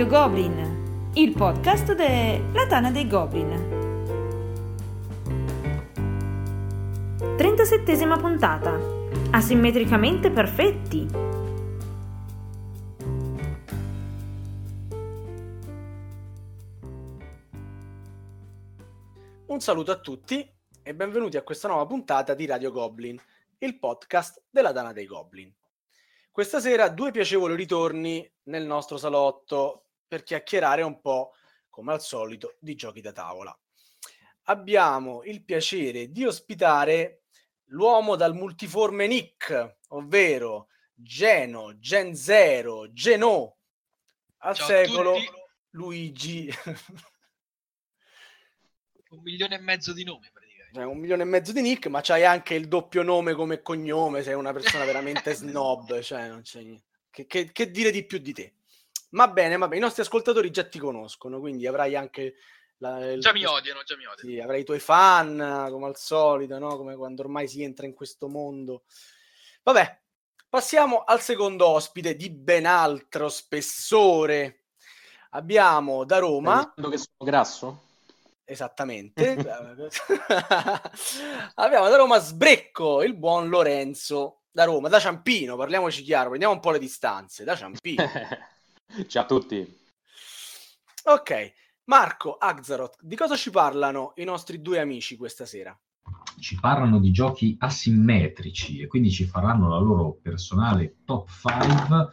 Radio Goblin, il podcast della Tana dei Goblin. 37esima puntata. Asimmetricamente perfetti. Un saluto a tutti e benvenuti a questa nuova puntata di Radio Goblin, il podcast della Dana dei Goblin. Questa sera due piacevoli ritorni nel nostro salotto per chiacchierare un po', come al solito, di giochi da tavola. Abbiamo il piacere di ospitare l'uomo dal multiforme nick, ovvero Geno, Gen Zero, Geno, al Ciao secolo Luigi. Un milione e mezzo di nomi praticamente. Cioè, un milione e mezzo di nick, ma c'hai anche il doppio nome come cognome, sei una persona veramente snob, cioè non c'è niente. Che, che- che dire di più di te? Ma bene, vabbè, i nostri ascoltatori già ti conoscono, quindi avrai anche... la- il- Già mi odiano, già mi odiano. Sì, avrai i tuoi fan, come al solito, no? Come quando ormai si entra in questo mondo. Vabbè, passiamo al secondo ospite di ben altro spessore. Abbiamo da Roma... Stai dicendo che sono grasso? Esattamente. Abbiamo da Roma Sbrecco, il buon Lorenzo da Roma, da Ciampino, parliamoci chiaro, prendiamo un po' le distanze, da Ciampino. Ciao a tutti. ok, Marco, Axaroth, di cosa ci parlano i nostri due amici questa sera? ci parlano di giochi asimmetrici e quindi ci faranno la loro personale top 5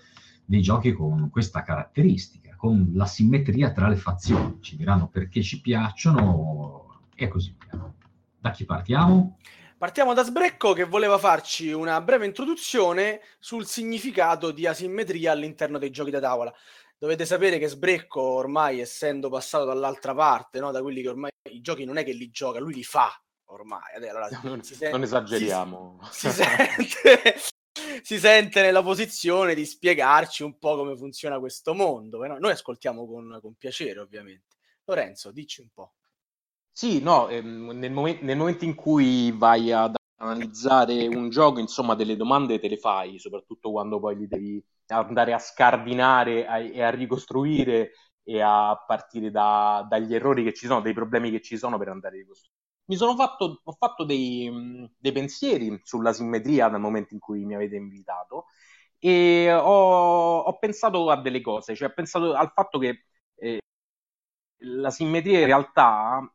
dei giochi con questa caratteristica, con l'asimmetria tra le fazioni. Ci diranno perché ci piacciono e così via. Da chi partiamo? Partiamo da Sbrecco che voleva farci una breve introduzione sul significato di asimmetria all'interno dei giochi da tavola. Dovete sapere che Sbrecco, ormai essendo passato dall'altra parte, no, da quelli che ormai i giochi non è che li gioca, lui li fa ormai. Allora, Non, si sen- non esageriamo. si sente, si sente nella posizione di spiegarci un po' come funziona questo mondo. però Noi ascoltiamo con, con piacere, ovviamente. Lorenzo, dici un po'. Sì, no, ehm, nel, momen- nel momento in cui vai ad analizzare un gioco, insomma, delle domande te le fai, soprattutto quando poi li devi andare a scardinare a- e a ricostruire e a partire da- dagli errori che ci sono, dei problemi che ci sono per andare a ricostruire. Mi sono fatto, ho fatto dei, mh, dei pensieri sulla simmetria dal momento in cui mi avete invitato e ho, ho pensato a delle cose, cioè ho pensato al fatto che la simmetria in realtà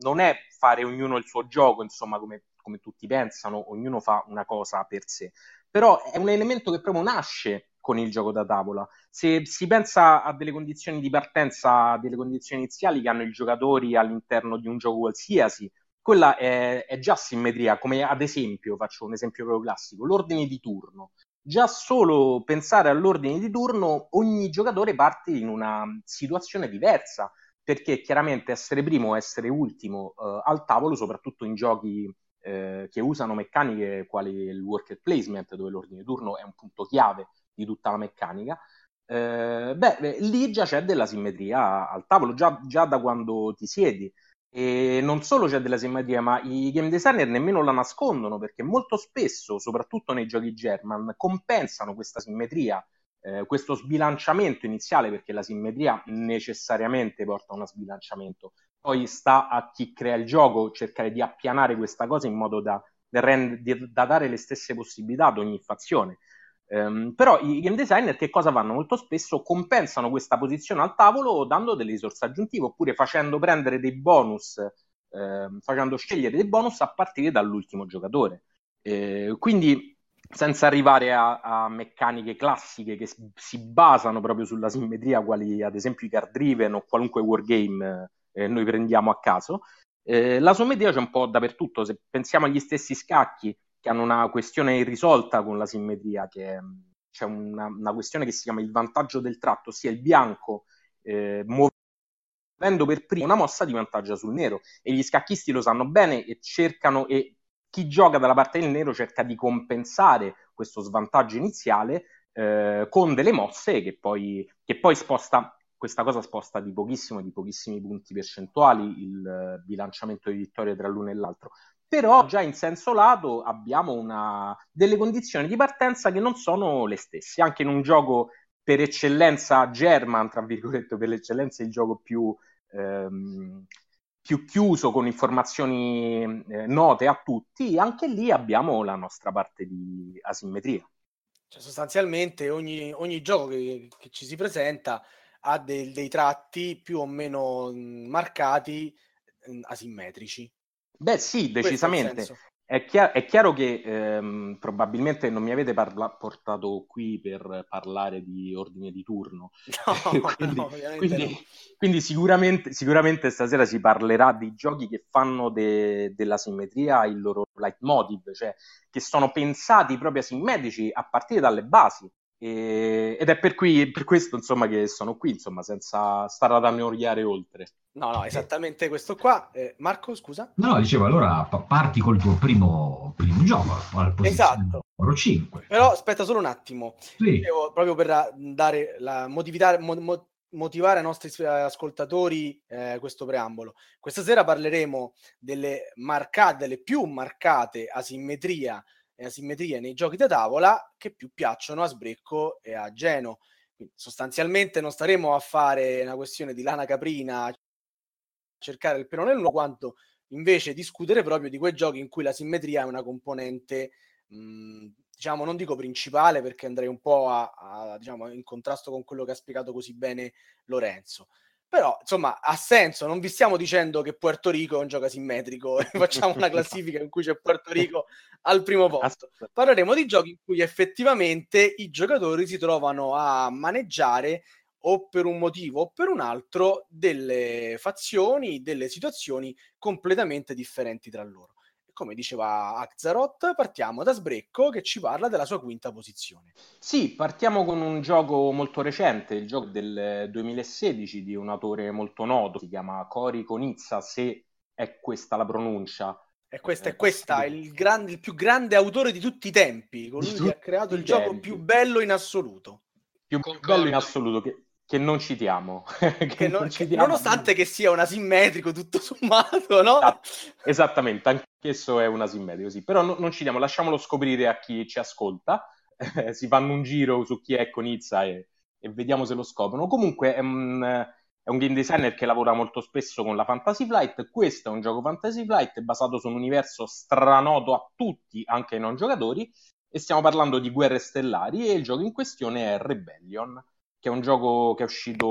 non è fare ognuno il suo gioco, insomma, come, come tutti pensano, ognuno fa una cosa per sé, però è un elemento che proprio nasce con il gioco da tavola. Se si pensa a delle condizioni di partenza, delle condizioni iniziali che hanno i giocatori all'interno di un gioco qualsiasi, quella è, è già simmetria, come ad esempio, faccio un esempio proprio classico, l'ordine di turno. Già solo pensare all'ordine di turno, ogni giocatore parte in una situazione diversa, perché chiaramente essere primo o essere ultimo eh, al tavolo, soprattutto in giochi eh, che usano meccaniche quali il worker placement, dove l'ordine di turno è un punto chiave di tutta la meccanica, eh, beh, lì già c'è della simmetria al tavolo, già, già da quando ti siedi. E non solo c'è della simmetria, ma i game designer nemmeno la nascondono perché molto spesso, soprattutto nei giochi German, compensano questa simmetria, eh, questo sbilanciamento iniziale, perché la simmetria necessariamente porta a uno sbilanciamento. Poi sta a chi crea il gioco cercare di appianare questa cosa in modo da, da rend- da dare le stesse possibilità ad ogni fazione. Ehm, però i game designer che cosa fanno? Molto spesso compensano questa posizione al tavolo dando delle risorse aggiuntive oppure facendo prendere dei bonus, ehm, facendo scegliere dei bonus a partire dall'ultimo giocatore. Eh, quindi senza arrivare a, a meccaniche classiche che si basano proprio sulla simmetria, quali ad esempio i card driven o qualunque wargame eh, noi prendiamo a caso, eh, la simmetria c'è un po' dappertutto. Se pensiamo agli stessi scacchi, che hanno una questione irrisolta con la simmetria, che è, c'è una, una questione che si chiama il vantaggio del tratto, ossia il bianco eh, muovendo per primo una mossa di vantaggio sul nero e gli scacchisti lo sanno bene e cercano e chi gioca dalla parte del nero cerca di compensare questo svantaggio iniziale eh, con delle mosse che poi, che poi sposta questa cosa sposta di pochissimo, di pochissimi punti percentuali il eh, bilanciamento di vittoria tra l'uno e l'altro. Però già in senso lato abbiamo una, delle condizioni di partenza che non sono le stesse. Anche in un gioco per eccellenza German, tra virgolette, per l'eccellenza il gioco più, ehm, più chiuso, con informazioni eh, note a tutti, anche lì abbiamo la nostra parte di asimmetria. Cioè, sostanzialmente ogni, ogni gioco che, che, ci si presenta ha dei, dei tratti più o meno marcati asimmetrici. Beh sì, decisamente. È, chiaro, è chiaro che ehm, probabilmente non mi avete parla- portato qui per parlare di ordine di turno, no, quindi, no, quindi, no. quindi sicuramente, sicuramente, stasera si parlerà di giochi che fanno de- della simmetria il loro leitmotiv, cioè che sono pensati proprio asimmetrici a partire dalle basi. E, ed è per, qui, per questo insomma, che sono qui, insomma, senza stare ad annoiare oltre. No, no, esattamente questo qua. Eh, Marco, scusa? No, no, dicevo, allora parti col tuo primo, primo gioco, al esatto. numero 5. Però aspetta solo un attimo. Sì. Dicevo, proprio per dare la, motivare, mo, motivare ai nostri ascoltatori eh, questo preambolo. Questa sera parleremo delle marcate, delle più marcate asimmetria e asimmetrie nei giochi da tavola che più piacciono a Sbrecco e a Geno. Quindi, sostanzialmente non staremo a fare una questione di lana caprina, cercare il pelo nell'uno, quanto invece discutere proprio di quei giochi in cui la simmetria è una componente, mh, diciamo, non dico principale perché andrei un po' a, a, diciamo, in contrasto con quello che ha spiegato così bene Lorenzo. Però, insomma, ha senso, non vi stiamo dicendo che Puerto Rico è un gioco asimmetrico e facciamo una classifica in cui c'è Puerto Rico al primo posto. Parleremo di giochi in cui effettivamente i giocatori si trovano a maneggiare o per un motivo o per un altro delle fazioni, delle situazioni completamente differenti tra loro. Come diceva Axaroth, partiamo da Sbrecco che ci parla della sua quinta posizione. Sì, partiamo con un gioco molto recente, il gioco del 2016 di un autore molto noto, si chiama Cori Conizza, se è questa la pronuncia. E questa, è questa, il, grande, il più grande autore di tutti i tempi, colui che ha creato il tempi. gioco più bello in assoluto. Più Concordo. bello in assoluto, che, che non citiamo. che che non, citiamo. Nonostante che sia un asimmetrico tutto sommato, no? Ah, esattamente, anch'esso è un asimmetrico, sì. Però no, non citiamo, lasciamolo scoprire a chi ci ascolta. si fanno un giro su chi è Conizza e, e vediamo se lo scoprono. Comunque è un, è un game designer che lavora molto spesso con la Fantasy Flight. Questo è un gioco Fantasy Flight basato su un universo stranoto a tutti, anche ai non giocatori. E stiamo parlando di guerre stellari e il gioco in questione è Rebellion che è un gioco che è uscito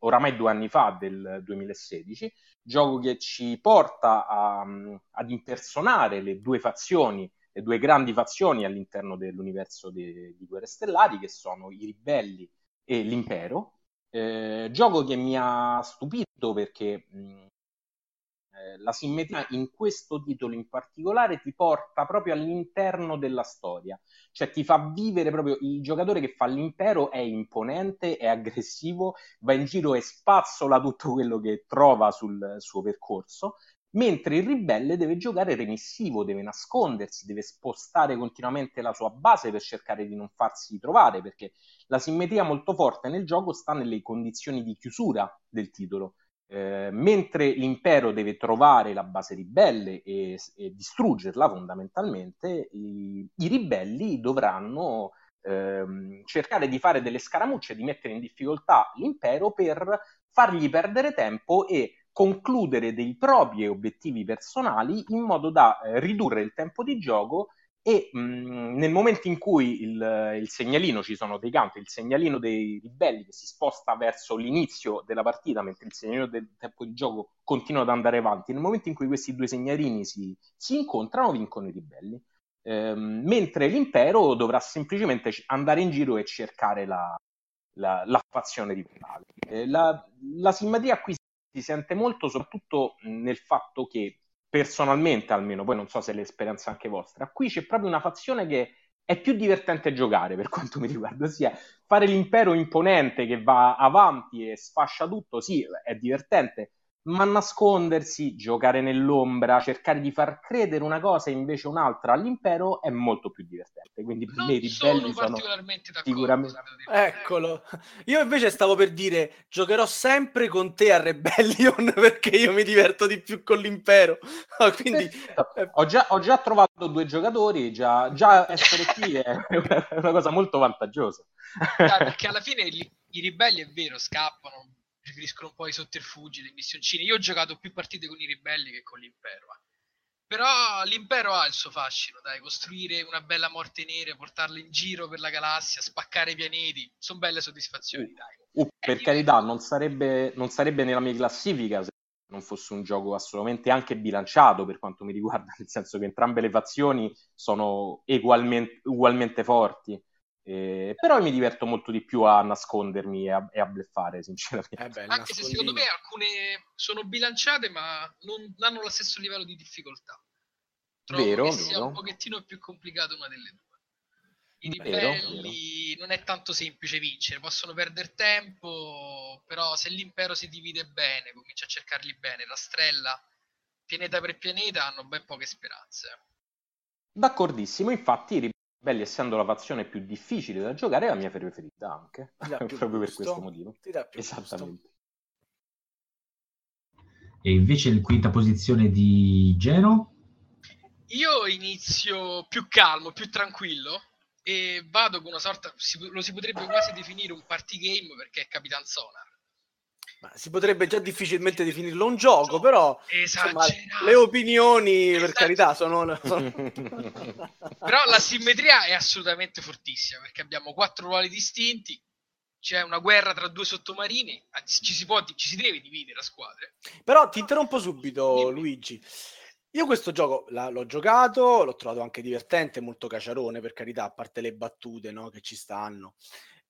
oramai due anni fa, del 2016, gioco che ci porta a, ad impersonare le due fazioni, le due grandi fazioni all'interno dell'universo di, di Guerre Stellari, che sono i ribelli e l'impero. Eh, gioco che mi ha stupito perché mh, eh, la simmetria in questo titolo in particolare ti porta proprio all'interno della storia, cioè ti fa vivere proprio il giocatore che fa l'impero è imponente, è aggressivo, va in giro e spazzola tutto quello che trova sul suo percorso, mentre il ribelle deve giocare remissivo, deve nascondersi, deve spostare continuamente la sua base per cercare di non farsi trovare, perché la simmetria molto forte nel gioco sta nelle condizioni di chiusura del titolo. Eh, mentre l'impero deve trovare la base ribelle e, e distruggerla fondamentalmente, i, i ribelli dovranno ehm, cercare di fare delle scaramucce, di mettere in difficoltà l'impero per fargli perdere tempo e concludere dei propri obiettivi personali in modo da eh, ridurre il tempo di gioco e mh, nel momento in cui il, il, segnalino, ci sono dei counter, il segnalino dei ribelli che si sposta verso l'inizio della partita, mentre il segnalino del tempo di gioco continua ad andare avanti, nel momento in cui questi due segnalini si, si incontrano, vincono i ribelli. Ehm, mentre l'impero dovrà semplicemente andare in giro e cercare la, la, la fazione rivale. Eh, la, la simmetria qui si sente molto soprattutto nel fatto che personalmente almeno, poi non so se è l'esperienza anche vostra, qui c'è proprio una fazione che è più divertente giocare per quanto mi riguarda, ossia fare l'impero imponente che va avanti e sfascia tutto, sì, è divertente, ma nascondersi, giocare nell'ombra, cercare di far credere una cosa e invece un'altra all'impero è molto più divertente. Quindi per Non me i ribelli sono sono particolarmente d'accordo. sicuramente-. Eccolo. Io invece stavo per dire giocherò sempre con te a Rebellion perché io mi diverto di più con l'impero. Ah, Quindi eh, Ho già, ho già trovato due giocatori, già, già essere qui è una cosa molto vantaggiosa. Dai, perché alla fine li- i ribelli è vero, scappano, preferiscono un po' i sotterfugi, le missioncine. Io ho giocato più partite con i ribelli che con l'impero. eh. Però l'impero ha il suo fascino, dai, costruire una bella morte nera, portarla in giro per la galassia, spaccare i pianeti, sono belle soddisfazioni, dai. Uh, per carità, non sarebbe, non sarebbe nella mia classifica se non fosse un gioco assolutamente anche bilanciato per quanto mi riguarda, nel senso che entrambe le fazioni sono egualmente, ugualmente forti. Eh, però mi diverto molto di più a nascondermi e a, e a bleffare, sinceramente. eh beh, Anche se secondo me alcune sono bilanciate, ma non hanno lo stesso livello di difficoltà. Trovo Vero, che sia vero. un pochettino più complicato una delle due. I ribelli non è tanto semplice vincere, possono perdere tempo, però se l'impero si divide bene, comincia a cercarli bene, rastrella pianeta per pianeta, hanno ben poche speranze. D'accordissimo, infatti i ribelli, essendo la fazione più difficile da giocare, è la mia preferita anche, proprio per gusto. questo motivo. Ti dà più gusto. Esattamente. E invece in quinta posizione di Geno? Io inizio più calmo, più tranquillo e vado con una sorta, si- lo si potrebbe quasi definire un party game perché è Capitan Sonar. Ma si potrebbe già difficilmente definirlo un gioco, però insomma, Esagerato. le opinioni, per Esatto. carità, sono... sono- Però la simmetria è assolutamente fortissima perché abbiamo quattro ruoli distinti, c'è una guerra tra due sottomarini, anzi, ci si, può, ci si deve dividere a squadre. Però ti interrompo subito, Dimmi. Luigi. Io questo gioco la- l'ho giocato, l'ho trovato anche divertente, molto caciarone, per carità, a parte le battute no, che ci stanno.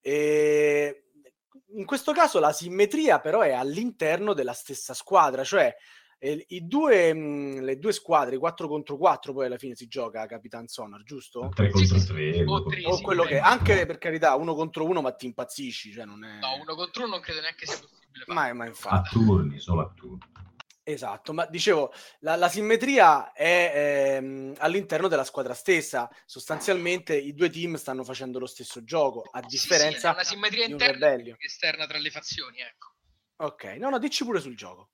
E in questo caso la simmetria però è all'interno della stessa squadra, cioè eh, i due, mh, le due squadre, 4 contro 4, poi alla fine si gioca a Capitan Sonar, giusto? 3 Sì, contro sì, 3. sì. O tre, O sì, quello che anche per carità, uno contro uno, ma ti impazzisci, cioè non è... No, uno contro uno non credo neanche sia possibile Ma, ma A infatti. turni, solo a turni. Esatto, ma dicevo, la, la simmetria è ehm, all'interno della squadra stessa. Sostanzialmente i due team stanno facendo lo stesso gioco, a Sì, sì, differenza è una simmetria di un interna e esterna tra le fazioni, ecco. Ok, no, no, dici pure sul gioco.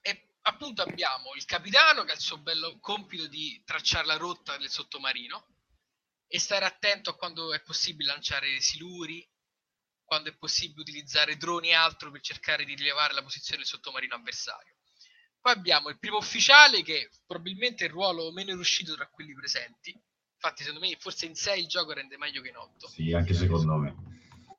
E appunto abbiamo il capitano che ha il suo bello compito di tracciare la rotta del sottomarino e stare attento a quando è possibile lanciare siluri, quando è possibile utilizzare droni e altro per cercare di rilevare la posizione del sottomarino avversario. Poi abbiamo il primo ufficiale che probabilmente è il ruolo meno riuscito tra quelli presenti. Infatti, secondo me, forse in 6 il gioco rende meglio che in 8 Sì, anche secondo me.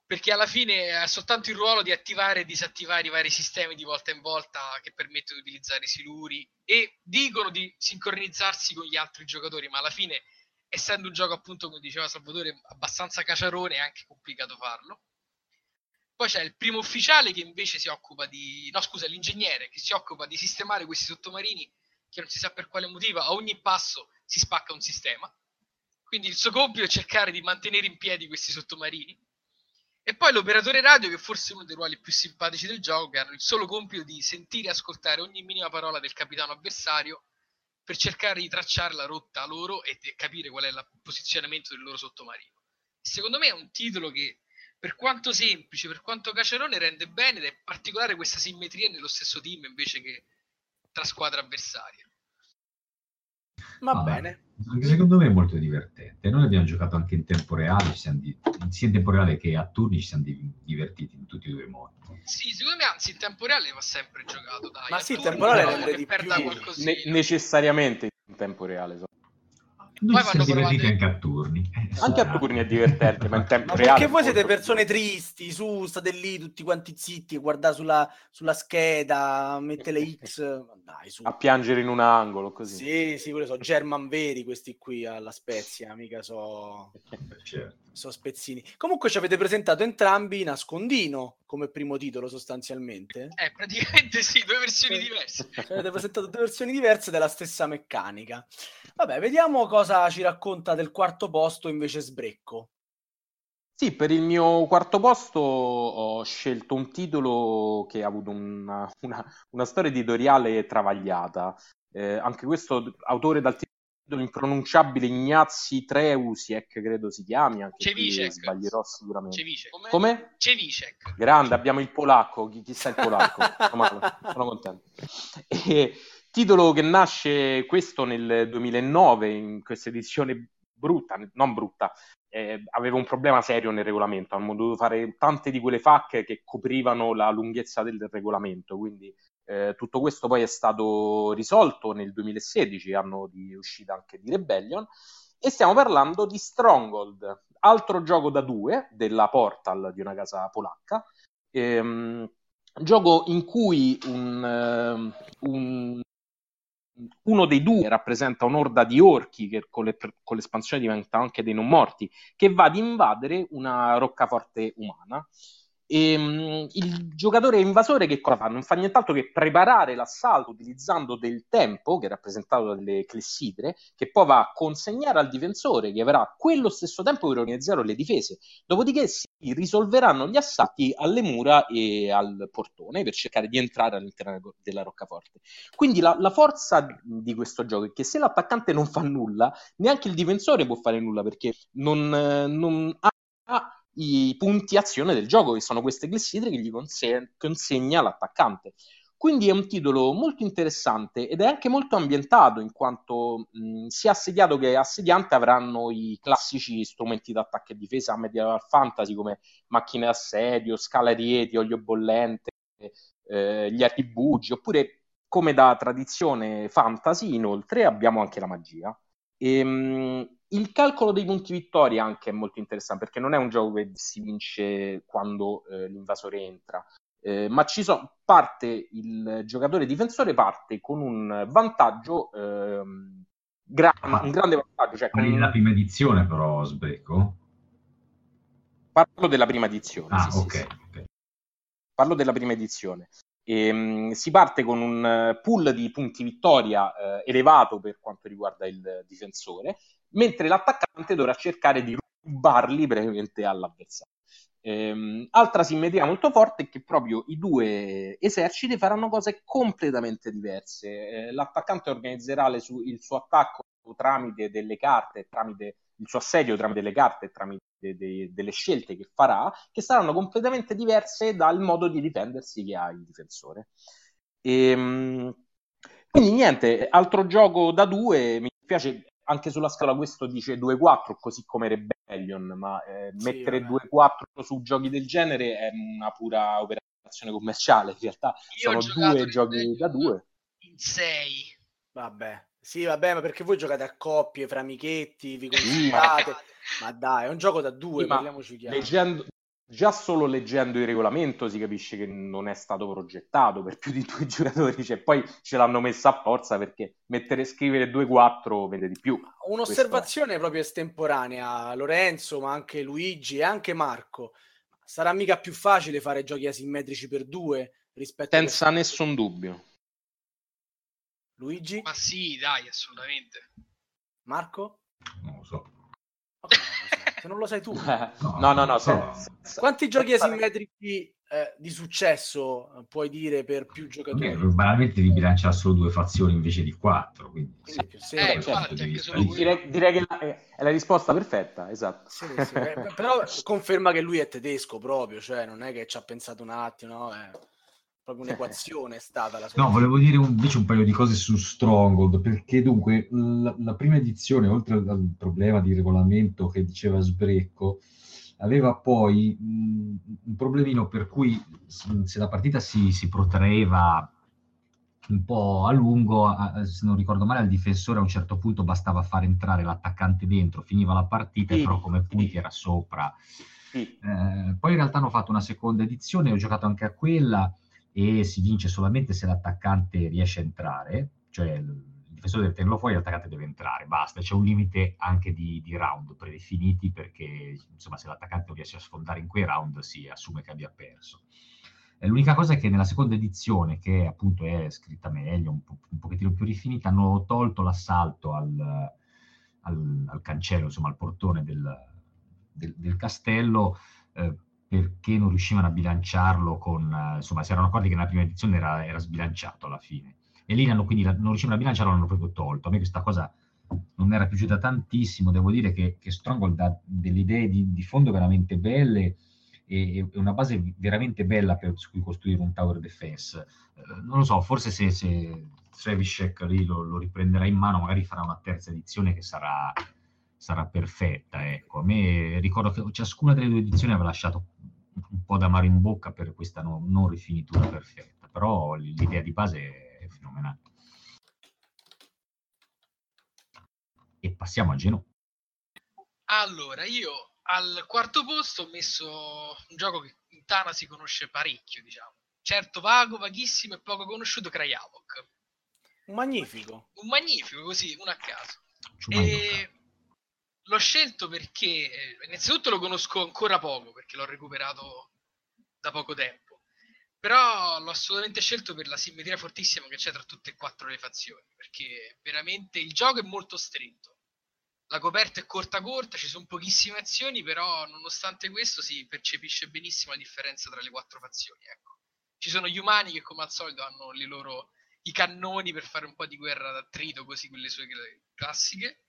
perché alla fine ha soltanto il ruolo di attivare e disattivare i vari sistemi di volta in volta che permettono di utilizzare i siluri e dicono di sincronizzarsi con gli altri giocatori, ma alla fine, essendo un gioco appunto, come diceva Salvatore, abbastanza caciarone, è anche complicato farlo. Poi c'è il primo ufficiale che invece si occupa di... no scusa, l'ingegnere che si occupa di sistemare questi sottomarini che non si sa per quale motivo a ogni passo si spacca un sistema. Quindi il suo compito è cercare di mantenere in piedi questi sottomarini. E poi l'operatore radio, che forse è uno dei ruoli più simpatici del gioco, che hanno il solo compito di sentire e ascoltare ogni minima parola del capitano avversario per cercare di tracciare la rotta loro e capire qual è il posizionamento del loro sottomarino. Secondo me è un titolo che, per quanto semplice, per quanto cacerone, rende bene ed è particolare questa simmetria nello stesso team invece che tra squadre avversarie. Va Ah, bene. Anche secondo me è molto divertente. Noi abbiamo giocato anche in tempo reale, ci siamo di- sia in tempo reale che a turni ci siamo di- divertiti in tutti e due i modi. Sì, secondo me anzi in tempo reale va sempre giocato, dai. Ma sì, turni tempo reale rende di più. Ne- necessariamente in tempo reale. so. Noi Poi ci siamo vanno divertiti provate- anche a turni. Eh, Anche a sarà. turni è divertente, ma in tempo Ma reale. perché voi siete persone tristi, su, state lì tutti quanti zitti, guardate sulla, sulla scheda, mette le X, ma dai su. A piangere in un angolo, così. Sì, sì, quelli sono German veri questi qui alla Spezia, mica so, Certo. So spezzini. Comunque ci avete presentato entrambi Nascondino come primo titolo sostanzialmente. Eh, praticamente sì, due versioni diverse. Ci avete presentato due versioni diverse della stessa meccanica. Vabbè, vediamo cosa ci racconta del quarto posto invece Sbrecco. Sì, per il mio quarto posto ho scelto un titolo che ha avuto una, una, una storia editoriale travagliata. Eh, anche questo autore dal titolo impronunciabile Ignazi Treusiek, credo si chiami, anche Cevicek. qui sbaglierò sicuramente. Cevicek. Come? Cevicek. Grande, abbiamo il polacco, chi, chi sa il polacco? Sono, contento. E, titolo che nasce questo nel 2009 in questa edizione brutta, non brutta, eh, aveva un problema serio nel regolamento, hanno dovuto fare tante di quelle facche che coprivano la lunghezza del regolamento, quindi eh, tutto questo poi è stato risolto nel 2016, anno di uscita anche di Rebellion, e stiamo parlando di Stronghold, altro gioco da due della Portal di una casa polacca, ehm, gioco in cui un, uh, un uno dei due rappresenta un'orda di orchi che con, le, con l'espansione diventano anche dei non morti, che va ad invadere una roccaforte umana e, um, il giocatore invasore che cosa fa? Non fa nient'altro che preparare l'assalto utilizzando del tempo, che è rappresentato dalle clessidre, che poi va a consegnare al difensore, che avrà quello stesso tempo per organizzare le difese. Dopodiché si risolveranno gli assalti alle mura e al portone per cercare di entrare all'interno della roccaforte. Quindi la, la forza di questo gioco è che se l'attaccante non fa nulla, neanche il difensore può fare nulla perché non, non ha i punti azione del gioco, che sono queste clessidre che gli conse- consegna l'attaccante. Quindi è un titolo molto interessante ed è anche molto ambientato in quanto mh, sia assediato che assediante avranno i classici strumenti d'attacco e difesa a medieval fantasy come macchine d'assedio, scala arieti, olio bollente, eh, gli archibugi, oppure come da tradizione fantasy inoltre abbiamo anche la magia. Ehm, il calcolo dei punti vittoria anche è molto interessante perché non è un gioco che si vince quando eh, l'invasore entra, eh, ma ci sono, parte il giocatore difensore parte con un vantaggio, ehm, gra- un grande vantaggio. Cioè con... la prima edizione però, Sbecco? Parlo della prima edizione. Ah, sì, ok. Sì, sì. Parlo della prima edizione. E, um, si parte con un pool di punti vittoria eh, elevato per quanto riguarda il difensore mentre l'attaccante dovrà cercare di rubarli brevemente all'avversario. Ehm, altra simmetria molto forte è che proprio i due eserciti faranno cose completamente diverse. Eh, l'attaccante organizzerà su- il suo attacco tramite delle carte, tramite il suo assedio, tramite le carte, tramite de- de- delle scelte che farà, che saranno completamente diverse dal modo di difendersi che ha il difensore. Ehm, quindi niente, altro gioco da due, mi piace anche sulla scala questo dice 2-4 così come Rebellion ma eh, sì, mettere vabbè. 2-4 su giochi del genere è una pura operazione commerciale in realtà Io sono due giochi da due in 6 vabbè sì vabbè ma perché voi giocate a coppie fra amichetti vi consigliate ma dai è un gioco da due sì, parliamoci chiaro leggendo, già solo leggendo il regolamento si capisce che non è stato progettato per più di due giocatori, cioè poi ce l'hanno messa a forza perché mettere scrivere 2-4 vede di più. Un'osservazione Questo... proprio estemporanea, Lorenzo, ma anche Luigi e anche Marco. Sarà mica più facile fare giochi asimmetrici per due rispetto Senza a... nessun dubbio. Luigi? Ma sì, dai, assolutamente. Marco? Non lo so. Okay, se non lo sai tu. no, no, no. Se, se, Quanti giochi asimmetrici eh, di successo eh, puoi dire per più giocatori? Beh, banalmente devi bilanciare solo due fazioni invece di quattro. Quindi, quindi più eh, infatti, direi, direi, che è la risposta perfetta, esatto. Sì, sì, eh, però conferma che lui è tedesco proprio, cioè non è che ci ha pensato un attimo, no? È proprio un'equazione è stata la sua. No, volevo dire un, invece un paio di cose su Stronghold, perché dunque la, la, prima edizione, oltre al problema di regolamento che diceva Sbrecco, aveva poi mh, un problemino per cui se la partita si, si protraeva un po' a lungo, a, se non ricordo male, al difensore a un certo punto bastava far entrare l'attaccante dentro, finiva la partita, sì, però come punti sì. era sopra. Sì. Eh, poi in realtà hanno fatto una seconda edizione, ho giocato anche a quella, e si vince solamente se l'attaccante riesce a entrare, cioè il difensore deve tenerlo fuori, l'attaccante deve entrare, basta. C'è un limite anche di, di, round predefiniti perché insomma se l'attaccante non riesce a sfondare in quei round si assume che abbia perso. L'unica cosa è che nella seconda edizione, che appunto è scritta meglio, un, po', un pochettino più rifinita, hanno tolto l'assalto al, al, al cancello, insomma al portone del, del, del castello eh, perché non riuscivano a bilanciarlo con, eh, insomma, si erano accorti che nella prima edizione era, era sbilanciato alla fine. E lì hanno, quindi non riuscivano a bilanciarlo, l'hanno proprio tolto. A me questa cosa non mi era piaciuta tantissimo, devo dire che, che Stronghold ha delle idee di, di fondo veramente belle e, e, una base veramente bella per, su cui costruire un tower defense. Eh, non lo so, forse se, se Trevishek lì lo, lo, riprenderà in mano, magari farà una terza edizione che sarà, sarà perfetta. Ecco. A me ricordo che ciascuna delle due edizioni aveva lasciato un po' d'amaro in bocca per questa no, non rifinitura perfetta, però l'idea di base è fenomenale. E passiamo a Genoa. Allora, io al quarto posto ho messo un gioco che in Tana si conosce parecchio, diciamo. Certo vago, vaghissimo e poco conosciuto, Krajavok. Un magnifico. Un magnifico, così, uno a caso. E l'ho scelto perché eh, innanzitutto lo conosco ancora poco perché l'ho recuperato da poco tempo. Però l'ho assolutamente scelto per la simmetria fortissima che c'è tra tutte e quattro le fazioni perché veramente il gioco è molto stretto. La coperta è corta corta ci sono pochissime azioni però nonostante questo si percepisce benissimo la differenza tra le quattro fazioni ecco. ci sono gli umani che come al solito hanno loro i cannoni per fare un po' di guerra d'attrito così quelle sue classiche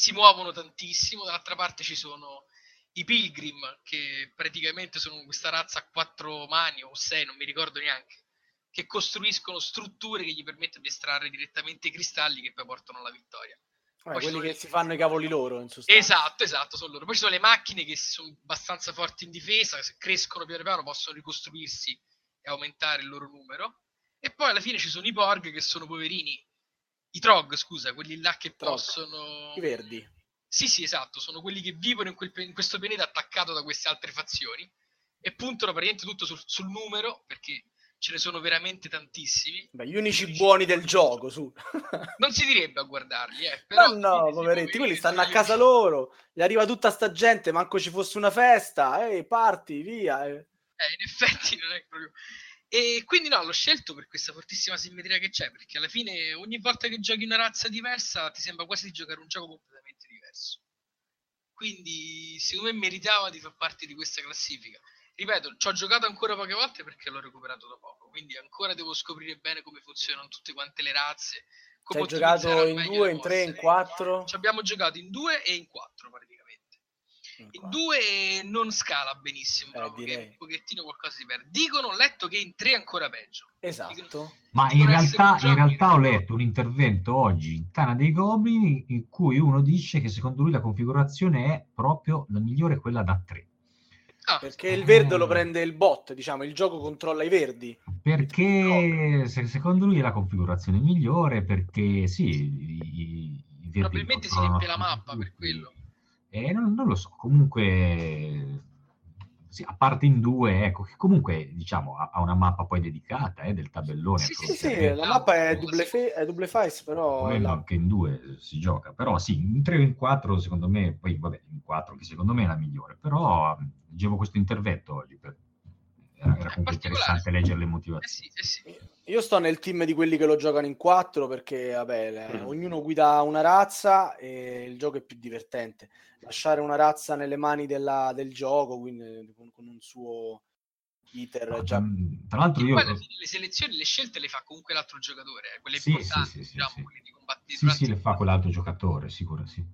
si muovono tantissimo, dall'altra parte ci sono i pilgrim che praticamente sono questa razza a quattro mani o sei, non mi ricordo neanche, che costruiscono strutture che gli permettono di estrarre direttamente i cristalli che poi portano alla vittoria. Eh, quelli che si fanno i cavoli loro, in sostanza. Esatto, esatto, sono loro. Poi ci sono le macchine che sono abbastanza forti in difesa, se crescono piano piano possono ricostruirsi e aumentare il loro numero. E poi alla fine ci sono i Borg che sono poverini i Trog, scusa, quelli là che Trog. possono... I verdi. Sì, sì, esatto, sono quelli che vivono in, quel, in questo pianeta attaccato da queste altre fazioni e puntano praticamente tutto sul, sul numero, perché ce ne sono veramente tantissimi. Beh, gli unici buoni del gioco, su. non si direbbe a guardarli, eh. Però no, no, poveretti, quelli stanno a casa loro, gli arriva tutta sta gente, manco ci fosse una festa, ehi, parti, via. Eh, in effetti non è proprio... E quindi no, l'ho scelto per questa fortissima simmetria che c'è, perché alla fine ogni volta che giochi una razza diversa ti sembra quasi di giocare un gioco completamente diverso. Quindi secondo me meritava di far parte di questa classifica. Ripeto, ci ho giocato ancora poche volte perché l'ho recuperato da poco, quindi ancora devo scoprire bene come funzionano tutte quante le razze. Come hai giocato in due, in tre, in quattro? Ci abbiamo giocato in due e in quattro praticamente. In due non scala benissimo, eh, direi. un pochettino qualcosa si perde. Dicono, ho letto che in tre è ancora peggio. Esatto. Dicono, Ma in realtà, in realtà ho letto un intervento oggi in Tana dei Goblin in cui uno dice che secondo lui la configurazione è proprio la migliore, quella da tre. Ah, perché il verde lo prende il bot, diciamo, il gioco controlla i verdi. Perché se, secondo lui è la configurazione migliore, perché sì, i, i verdi probabilmente si riempie la mappa per quello. Eh, non, non, lo so, comunque, sì, a parte in due, ecco, che comunque diciamo ha, ha una mappa poi dedicata eh, del tabellone. Sì, sì, sì, la mappa è double, fe- è double face, però... La... anche in due si gioca, però sì, in tre o in quattro secondo me, poi vabbè, in quattro che secondo me è la migliore, però leggevo questo intervento oggi per era, era comunque interessante leggere le motivazioni. Eh sì, eh sì. Io sto nel team di quelli che lo giocano in quattro perché vabbè, le, mm. ognuno guida una razza e il gioco è più divertente. Lasciare una razza nelle mani della, del gioco, quindi con, con un suo iter. Già... Mm, tra l'altro io... le selezioni, le scelte le fa comunque l'altro giocatore, eh, quelle sì, importanti, sì, sì, diciamo, sì. quelli di Sì, sì, le fa quell'altro giocatore, sicuro, sì.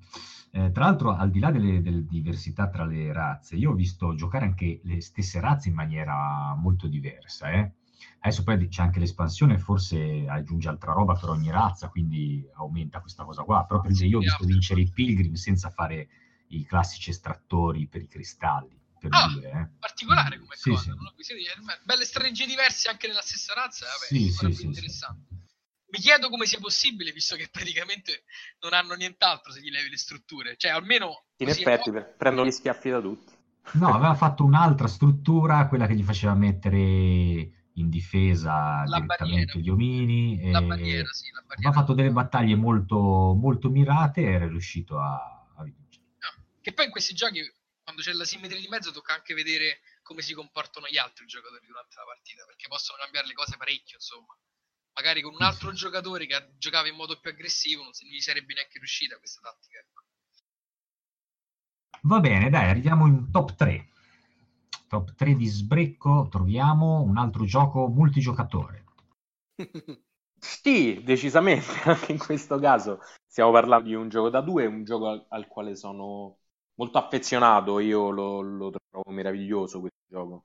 Eh, tra l'altro, al di là delle, delle, diversità tra le razze, io ho visto giocare anche le stesse razze in maniera molto diversa. Eh? Adesso poi c'è anche l'espansione, forse aggiunge altra roba per ogni razza, quindi aumenta questa cosa qua. Però per esempio io ho visto vincere i Pilgrim senza fare i classici estrattori per i cristalli. Per ah, dire, eh. particolare come sì, cosa. Sì. No? Belle strategie diverse anche nella stessa razza, vabbè, sì, sì, sì, interessante. Sì. Mi chiedo come sia possibile, visto che praticamente non hanno nient'altro se gli levi le strutture. Cioè, almeno... In effetti, è... prendono gli schiaffi da tutti. No, aveva fatto un'altra struttura, quella che gli faceva mettere in difesa la direttamente barriera. gli omini. La barriera, sì, la barriera. Aveva fatto delle battaglie molto, molto mirate e era riuscito a, a vincere. No. Che poi in questi giochi, quando c'è la simmetria di mezzo, tocca anche vedere come si comportano gli altri giocatori durante la partita, perché possono cambiare le cose parecchio, insomma magari con un altro giocatore che giocava in modo più aggressivo non gli sarebbe neanche riuscita questa tattica. Ecco. Va bene, dai, arriviamo in top 3. Top 3 di sbrecco, troviamo un altro gioco multigiocatore. Sì, decisamente, anche in questo caso stiamo parlando di un gioco da due, un gioco al, al quale sono molto affezionato, io lo, lo trovo meraviglioso questo gioco.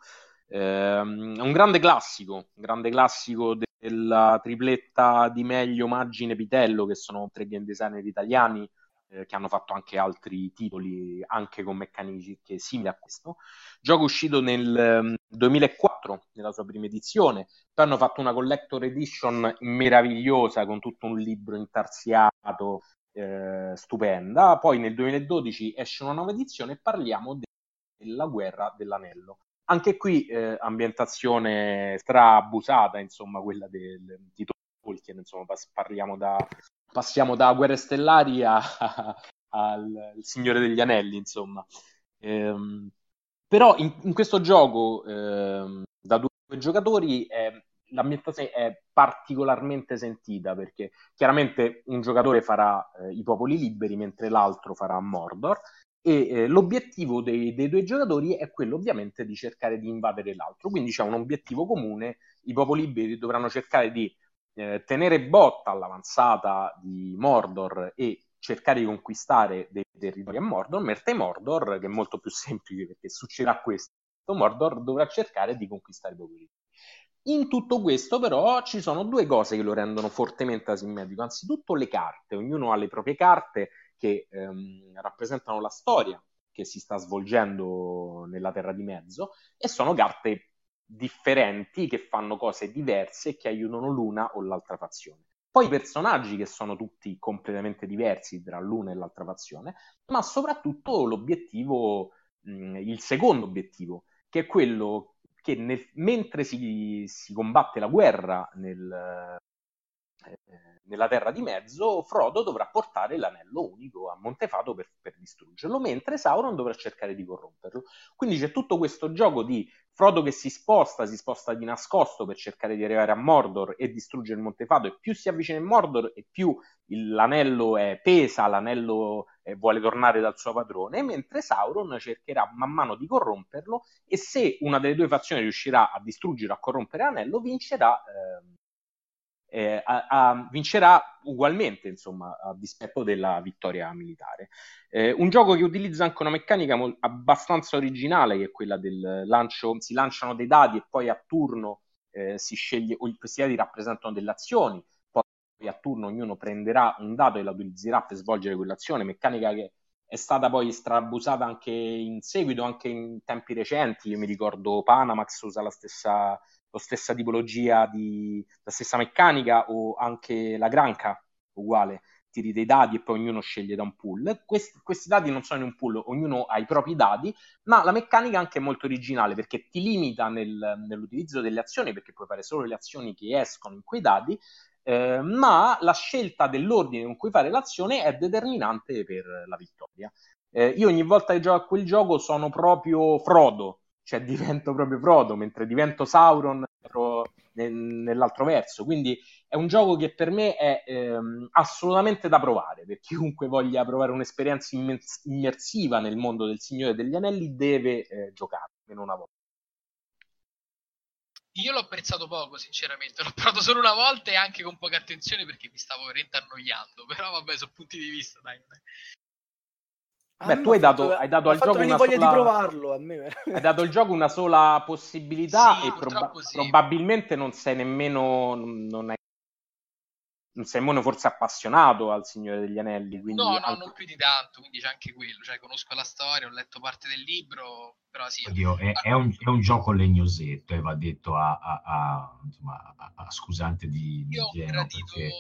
È un grande classico, un grande classico della tripletta di Meglio, Maggine, Pitello, che sono tre game designer italiani eh, che hanno fatto anche altri titoli, anche con meccaniche simili a questo. Gioco uscito nel 2004, ehm, nella sua prima edizione, poi hanno fatto una collector edition meravigliosa con tutto un libro intarsiato, eh, stupenda. Poi nel 2012 esce una nuova edizione e parliamo della guerra dell'anello. Anche qui eh, ambientazione strabusata, insomma, quella del, di Tolkien, insomma, parliamo da, passiamo da Guerre Stellari a, al Signore degli Anelli, insomma. Ehm, però in, in, questo gioco ehm, da due giocatori eh, l'ambientazione è particolarmente sentita perché chiaramente un giocatore farà eh, i popoli liberi mentre l'altro farà Mordor e eh, l'obiettivo dei, dei, due giocatori è quello ovviamente di cercare di invadere l'altro, quindi c'è un obiettivo comune, i popoli liberi dovranno cercare di eh, tenere botta all'avanzata di Mordor e cercare di conquistare dei territori a Mordor, mentre Mordor, che è molto più semplice perché succederà questo, Mordor dovrà cercare di conquistare i popoli liberi. In tutto questo, però, ci sono due cose che lo rendono fortemente asimmetrico. Anzitutto le carte, ognuno ha le proprie carte che ehm, rappresentano la storia che si sta svolgendo nella Terra di Mezzo e sono carte differenti che fanno cose diverse e che aiutano l'una o l'altra fazione. Poi i personaggi che sono tutti completamente diversi tra l'una e l'altra fazione, ma soprattutto l'obiettivo, mh, il secondo obiettivo, che è quello che nel, mentre si, si, combatte la guerra nel, nella terra di mezzo, Frodo dovrà portare l'anello unico a Montefato per, per, distruggerlo, mentre Sauron dovrà cercare di corromperlo. Quindi c'è tutto questo gioco di Frodo che si sposta, si sposta di nascosto per cercare di arrivare a Mordor e distruggere Montefato, e più si avvicina a Mordor e più il, l'anello è pesa, l'anello eh, vuole tornare dal suo padrone, mentre Sauron cercherà man mano di corromperlo e se una delle due fazioni riuscirà a distruggere o a corrompere l'anello, vincerà... Eh, a, a, vincerà ugualmente, insomma, a dispetto della vittoria militare. Eh, un gioco che utilizza anche una meccanica mo- abbastanza originale, che è quella del lancio, si lanciano dei dadi e poi a turno eh, si sceglie, questi dadi rappresentano delle azioni, poi a turno ognuno prenderà un dato e la utilizzerà per svolgere quell'azione, meccanica che è stata poi strabusata anche in seguito, anche in tempi recenti. Io mi ricordo Panamax usa la stessa la stessa tipologia di la stessa meccanica o anche la granca uguale tiri dei dadi e poi ognuno sceglie da un pool. Questi, questi, dadi non sono in un pool, ognuno ha i propri dadi, ma la meccanica è anche molto originale perché ti limita nel, nell'utilizzo delle azioni, perché puoi fare solo le azioni che escono in quei dadi, eh, ma la scelta dell'ordine con cui fare l'azione è determinante per la vittoria. Eh, io ogni volta che gioco a quel gioco sono proprio Frodo, cioè divento proprio Frodo, mentre divento Sauron nell'altro verso. Quindi è un gioco che per me è ehm, assolutamente da provare, per chiunque voglia provare un'esperienza immersiva nel mondo del Signore degli Anelli deve eh, giocare, almeno una volta. Io l'ho apprezzato poco, sinceramente. L'ho provato solo una volta e anche con poca attenzione perché mi stavo veramente annoiando. Però vabbè, sono punti di vista, dai. Beh, tu hai dato, hai dato al gioco una voglia sola... di provarlo a me. hai dato al gioco una sola possibilità sì, e proba- sì. probabilmente non sei nemmeno non hai non sei nemmeno forse appassionato al Signore degli Anelli. Quindi no, no, anche... non più di tanto, quindi c'è anche quello. Cioè, conosco la storia, ho letto parte del libro, però sì. Oddio, è, è, un, è, un, gioco legnosetto e va detto a, a, a, insomma, a scusante di, Io di ho gradito perché...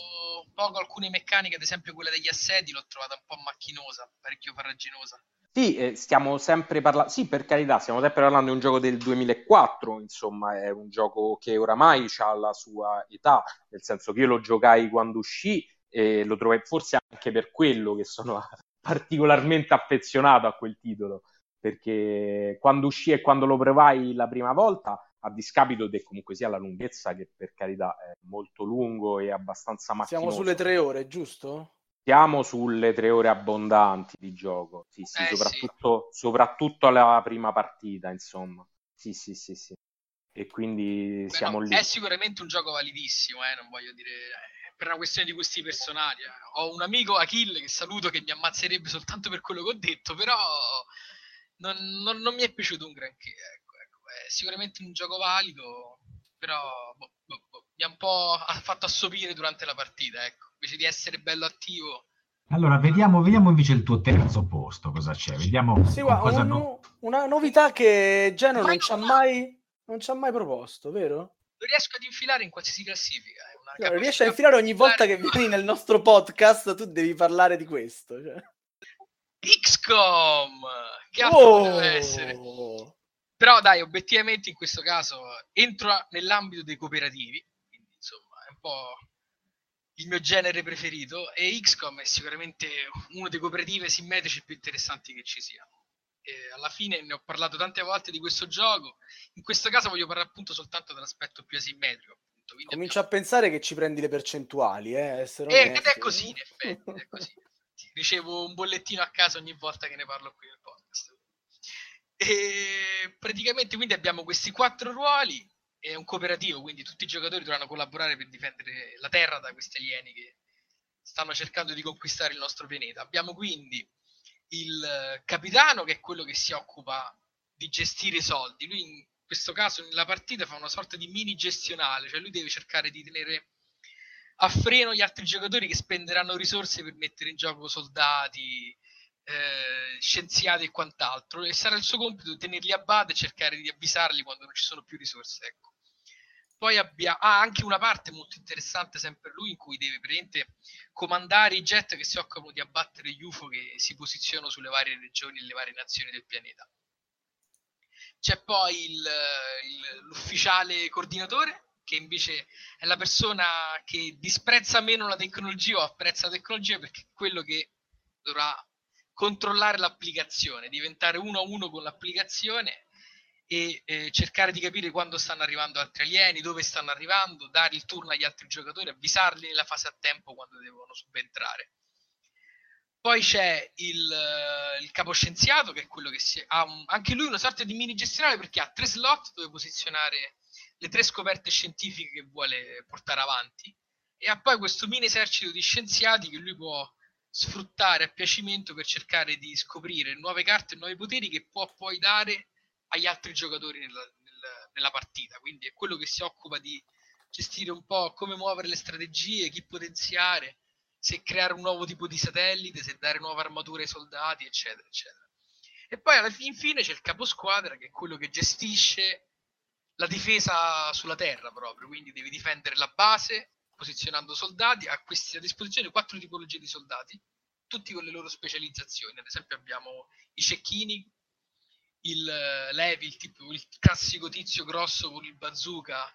poco alcune meccaniche, ad esempio quella degli assedi, l'ho trovata un po' macchinosa, parecchio farraginosa. Sì, eh, stiamo sempre parlando, sì, per carità, stiamo sempre parlando di un gioco del 2004, insomma, è un gioco che oramai ha la sua età, nel senso che io lo giocai quando uscì e lo trovai forse anche per quello che sono particolarmente affezionato a quel titolo, perché quando uscì e quando lo provai la prima volta, a discapito di comunque sia la lunghezza, che per carità è molto lungo e abbastanza macchinoso. Siamo sulle tre ore, giusto? Siamo sulle tre ore abbondanti di gioco, sì, sì, Eh, soprattutto, soprattutto alla prima partita, insomma. Sì, sì, sì, sì. E quindi Beh, siamo no, lì. È sicuramente un gioco validissimo, eh, non voglio dire, eh, per una questione di gusti personali. eh. Ho un amico, Achille, che saluto, che mi ammazzerebbe soltanto per quello che ho detto, però non, non- non mi è piaciuto un granché. Ecco, ecco. È sicuramente un gioco valido, però boh, boh, boh, mi ha un po' ha fatto assopire durante la partita, ecco. Invece di essere bello attivo, Allora, vediamo, vediamo invece il tuo terzo posto, cosa c'è. Vediamo Sì, guarda, cosa un- no- una novità che Geno non ci ha no, mai, non ci ha mai proposto, vero? lo riesco ad infilare in qualsiasi classifica. Una Cioè, riesci a infilare ogni volta che vieni nel nostro podcast, tu devi parlare di questo. Cioè. XCOM! Che altro poteva Oh! essere? Però dai, obiettivamente in questo caso entro nell'ambito dei cooperativi, quindi insomma è un po' il mio genere preferito e XCOM è sicuramente uno dei cooperativi simmetrici più interessanti che ci siano. E alla fine ne ho parlato tante volte di questo gioco, in questo caso voglio parlare appunto soltanto dell'aspetto più asimmetrico. Quindi Comincio a pensare che ci prendi le percentuali, eh, abbiamo- Eh, ed è così in effetti, è così. Ricevo un bollettino a casa ogni volta che ne parlo qui nel podcast. E praticamente quindi abbiamo questi quattro ruoli, è un cooperativo, quindi tutti i giocatori dovranno collaborare per difendere la Terra da questi alieni che stanno cercando di conquistare il nostro pianeta. Abbiamo quindi il eh, capitano che è quello che si occupa di gestire i soldi. Lui in questo caso nella partita fa una sorta di mini gestionale, cioè lui deve cercare di tenere a freno gli altri giocatori che spenderanno risorse per mettere in gioco soldati, eh, scienziati e quant'altro. E sarà il suo compito tenerli a bada e cercare di avvisarli quando non ci sono più risorse. Ecco. Poi abbia, ha anche una parte molto interessante sempre lui in cui deve praticamente comandare i jet che si occupano di abbattere gli UFO che si posizionano sulle varie regioni e le varie nazioni del pianeta. C'è poi il, il- l'ufficiale coordinatore che invece è la persona che disprezza meno la tecnologia o apprezza la tecnologia perché è quello che dovrà controllare l'applicazione, diventare uno a uno con l'applicazione e eh, cercare di capire quando stanno arrivando altri alieni, dove stanno arrivando, dare il turno agli altri giocatori, avvisarli nella fase a tempo quando devono subentrare. Poi c'è il, il caposcienziato, che è quello che si, ha un- anche lui una sorta di mini gestionale perché ha tre slot dove posizionare le tre scoperte scientifiche che vuole portare avanti e ha poi questo mini esercito di scienziati che lui può sfruttare a piacimento per cercare di scoprire nuove carte e nuovi poteri che può poi dare agli altri giocatori nella, nel- nella partita. Quindi è quello che si occupa di gestire un po' come muovere le strategie, chi potenziare, se creare un nuovo tipo di satellite, se dare nuove armature ai soldati, eccetera, eccetera. E poi alla fin fine c'è il caposquadra che è quello che gestisce la difesa sulla terra proprio, quindi devi difendere la base posizionando soldati, ha questi a disposizione quattro tipologie di soldati, tutti con le loro specializzazioni. Ad esempio abbiamo i cecchini, il eh, Levi, il, tipo, il classico tizio grosso con il bazooka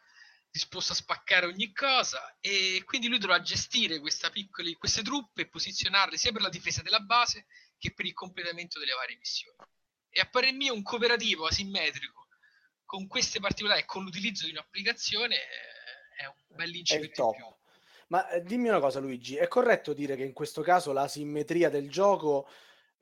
disposto a spaccare ogni cosa e quindi lui dovrà gestire piccoli, queste truppe e posizionarle sia per la difesa della base che per il completamento delle varie missioni. E a parer mio un cooperativo asimmetrico con queste particolari e con l'utilizzo di un'applicazione eh, è un bel È il incipit in più. Ma eh, dimmi una cosa, Luigi, è corretto dire che in questo caso la simmetria del gioco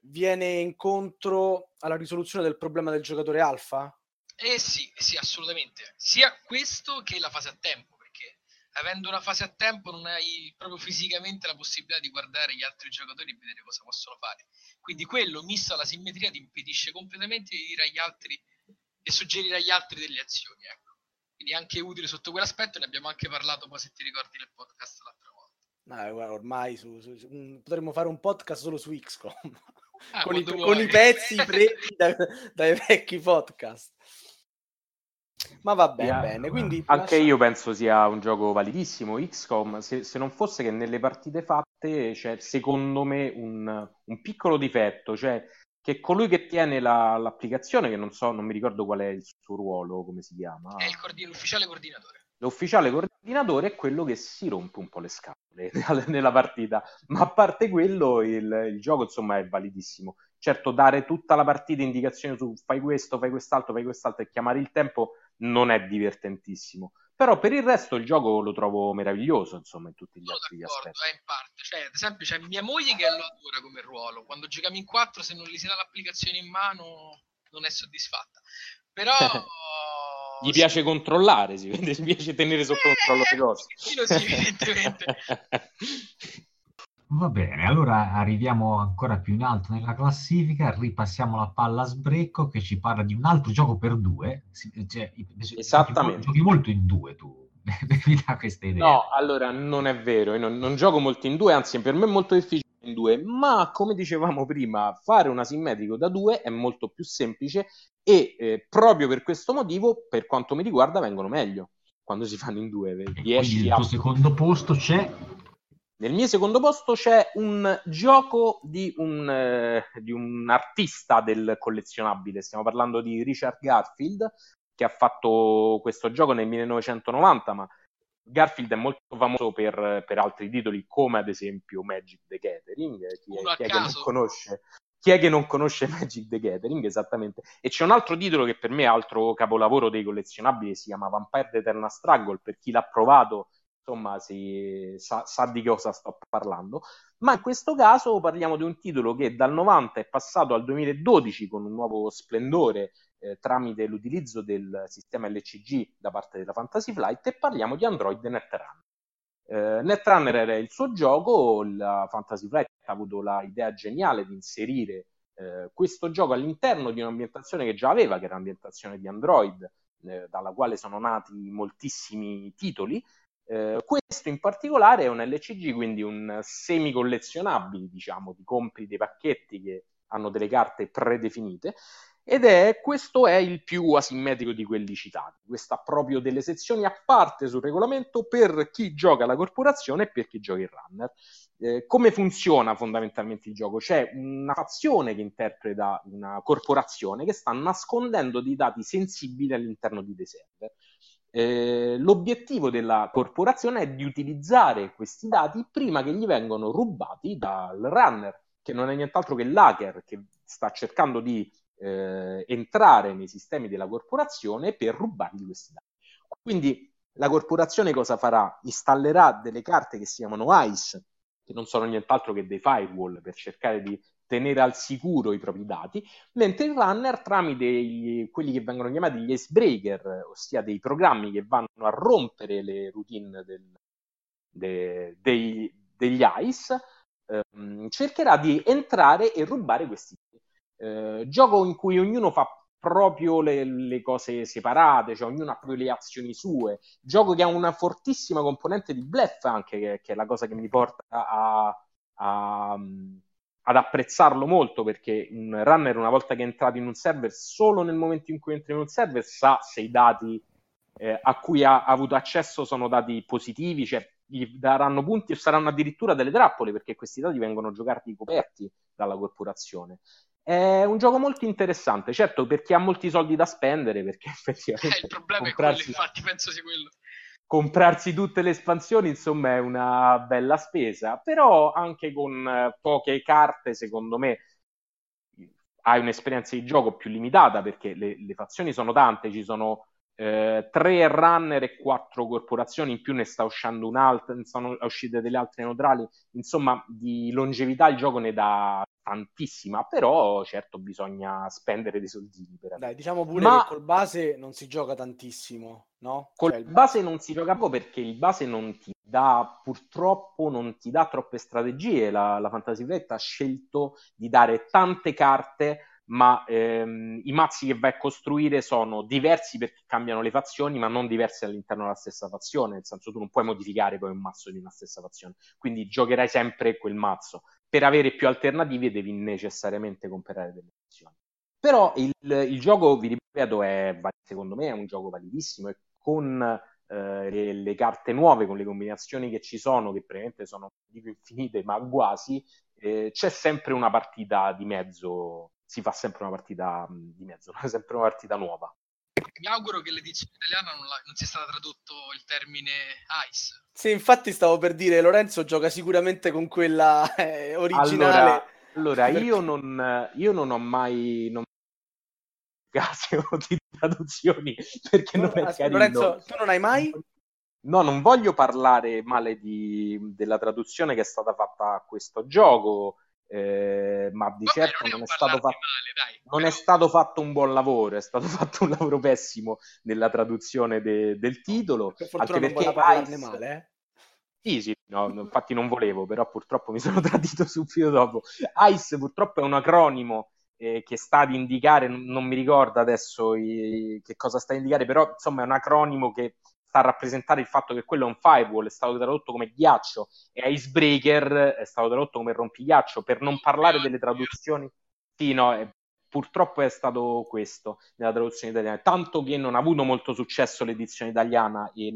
viene incontro alla risoluzione del problema del giocatore alfa? Eh sì, sì, assolutamente. Sia questo che la fase a tempo, perché avendo una fase a tempo non hai proprio fisicamente la possibilità di guardare gli altri giocatori e vedere cosa possono fare. Quindi quello, misto alla simmetria, ti impedisce completamente di dire agli altri e suggerire agli altri delle azioni. Ecco. Quindi è anche utile sotto quell'aspetto, ne abbiamo anche parlato poi se ti ricordi nel podcast l'altra volta. No, guarda, ormai su- su- su- potremmo fare un podcast solo su XCOM Ah, con, i, con i pezzi presi da- dai vecchi podcast. Ma va bene, Yeah. bene. Quindi Anche lascia- io penso sia un gioco validissimo. XCOM, se, se non fosse che nelle partite fatte c'è secondo me un, un piccolo difetto, cioè che colui che tiene la- l'applicazione, che non so, non mi ricordo qual è il suo ruolo, come si chiama, È il coordi- l'ufficiale coordinatore. L'ufficiale coordinatore è quello che si rompe un po' le scatole nella partita, ma a parte quello il, il gioco insomma è validissimo. Certo, dare tutta la partita indicazioni su fai questo, fai quest'altro, fai quest'altro e chiamare il tempo non è divertentissimo. però per il resto il gioco lo trovo meraviglioso, insomma, in tutti gli Sono altri aspetti. eh, in parte. Cioè, ad esempio, c'è mia moglie che lo adora come ruolo. Quando giochiamo in quattro, se non gli si dà l'applicazione in mano, non è soddisfatta. Però... Gli piace controllare, si vede, gli piace tenere sotto Eh, controllo le cose. sì, evidentemente. Va bene, allora arriviamo ancora più in alto nella classifica, ripassiamo la palla a sbrecco che ci parla di un altro gioco per due. Cioè, Esattamente. Giochi molto in due tu, mi dà questa idea. No, allora non è vero, io non, non gioco molto in due, anzi per me è molto difficile in due, ma come dicevamo prima, fare un asimmetrico da due è molto più semplice e eh, proprio per questo motivo, per quanto mi riguarda, vengono meglio quando si fanno in due. Riesci il a... tuo secondo posto c'è Nel mio secondo posto c'è un gioco di un, eh, di un artista del collezionabile, stiamo parlando di Richard Garfield, che ha fatto questo gioco nel 1990, ma Garfield è molto famoso per, per altri titoli, come ad esempio Magic the Gathering. Chi a è, chi è che non conosce? Chi è che non conosce Magic the Gathering? Esattamente. E c'è un altro titolo che per me è altro capolavoro dei collezionabili, si chiama Vampire the Eternal Struggle, per chi l'ha provato insomma si, sa, sa di cosa sto parlando, ma in questo caso parliamo di un titolo che dal 90 è passato al 2012 con un nuovo splendore eh, tramite l'utilizzo del sistema LCG da parte della Fantasy Flight e parliamo di Android Netrunner. Eh, Netrunner era il suo gioco, la Fantasy Flight ha avuto l'idea geniale di inserire eh, questo gioco all'interno di un'ambientazione che già aveva, che era l'ambientazione di Android, eh, dalla quale sono nati moltissimi titoli, eh, questo in particolare è un LCG, quindi un semi collezionabile, diciamo, ti compri dei pacchetti che hanno delle carte predefinite ed è questo è il più asimmetrico di quelli citati. Questa proprio delle sezioni a parte sul regolamento per chi gioca la corporazione e per chi gioca il runner. Eh, come funziona fondamentalmente il gioco? C'è una fazione che interpreta una corporazione che sta nascondendo dei dati sensibili all'interno di dei server. Eh, l'obiettivo della corporazione è di utilizzare questi dati prima che gli vengano rubati dal runner, che non è nient'altro che l'hacker che sta cercando di eh, entrare nei sistemi della corporazione per rubargli questi dati. Quindi la corporazione cosa farà? Installerà delle carte che si chiamano ICE, che non sono nient'altro che dei firewall per cercare di tenere al sicuro i propri dati, mentre il runner tramite gli, quelli che vengono chiamati gli icebreaker, ossia dei programmi che vanno a rompere le routine del, de, dei, degli ICE, ehm, cercherà di entrare e rubare questi eh, gioco in cui ognuno fa proprio le, le, cose separate, cioè ognuno ha proprio le azioni sue. Gioco che ha una fortissima componente di bluff anche, che, che è la cosa che mi porta a, a, ad apprezzarlo molto, perché un runner una volta che è entrato in un server, solo nel momento in cui entra in un server sa se i dati eh, a cui ha, ha avuto accesso sono dati positivi, cioè gli daranno punti o saranno addirittura delle trappole, perché questi dati vengono giocati coperti dalla corporazione. È un gioco molto interessante, certo per chi ha molti soldi da spendere, perché effettivamente... Eh, il problema comprarsi, è quello, infatti, penso sia quello. Comprarsi tutte le espansioni, insomma, è una bella spesa, però anche con eh, poche carte, secondo me, hai un'esperienza di gioco più limitata, perché le, le fazioni sono tante, ci sono eh, tre runner e quattro corporazioni, in più ne sta uscendo un'altra, sono uscite delle altre neutrali, insomma di longevità il gioco ne dà tantissima, però certo bisogna spendere dei soldini per Dai, diciamo pure Ma- che col base non si gioca tantissimo, no? Col Cioè, il- base non si gioca poco perché il base non ti dà, purtroppo non ti dà troppe strategie. La, la Fantasy Flight ha scelto di dare tante carte, ma ehm, i mazzi che vai a costruire sono diversi perché cambiano le fazioni, ma non diversi all'interno della stessa fazione. Nel senso, tu non puoi modificare poi un mazzo di una stessa fazione, quindi giocherai sempre quel mazzo. Per avere più alternative devi necessariamente comprare delle fazioni. Però il, il gioco, vi ripeto, è, secondo me è un gioco validissimo e con eh, le, le, carte nuove, con le combinazioni che ci sono, che praticamente sono dico infinite, ma quasi, eh, c'è sempre una partita di mezzo, si fa sempre una partita di mezzo, sempre una partita nuova. Mi auguro che l'edizione italiana non, la, non sia stato tradotto il termine ICE. Sì, infatti stavo per dire, Lorenzo gioca sicuramente con quella eh, originale. Allora, allora io, non, io non ho mai... Non caso di traduzioni perché non, non è carino. Lorenzo, tu non hai mai? No, non voglio parlare male di, della traduzione che è stata fatta a questo gioco, eh, ma di Vabbè, certo non è non, è stato, fatto, male, dai. non è però- stato fatto un buon lavoro, è stato fatto un lavoro pessimo nella traduzione de- del titolo. Per Anche fortuna non perché voleva parlarne Ice- male, eh. Sì, sì, no, no, infatti non volevo, però purtroppo mi sono tradito subito dopo. ICE purtroppo è un acronimo eh, che sta ad indicare, non, non mi ricordo adesso i- che cosa sta a indicare, però insomma è un acronimo che sta a rappresentare il fatto che quello è un firewall, è stato tradotto come ghiaccio e Icebreaker è stato tradotto come rompighiaccio, per non parlare delle traduzioni. Sì, no, eh, purtroppo è stato questo nella traduzione italiana, tanto che non ha avuto molto successo l'edizione italiana e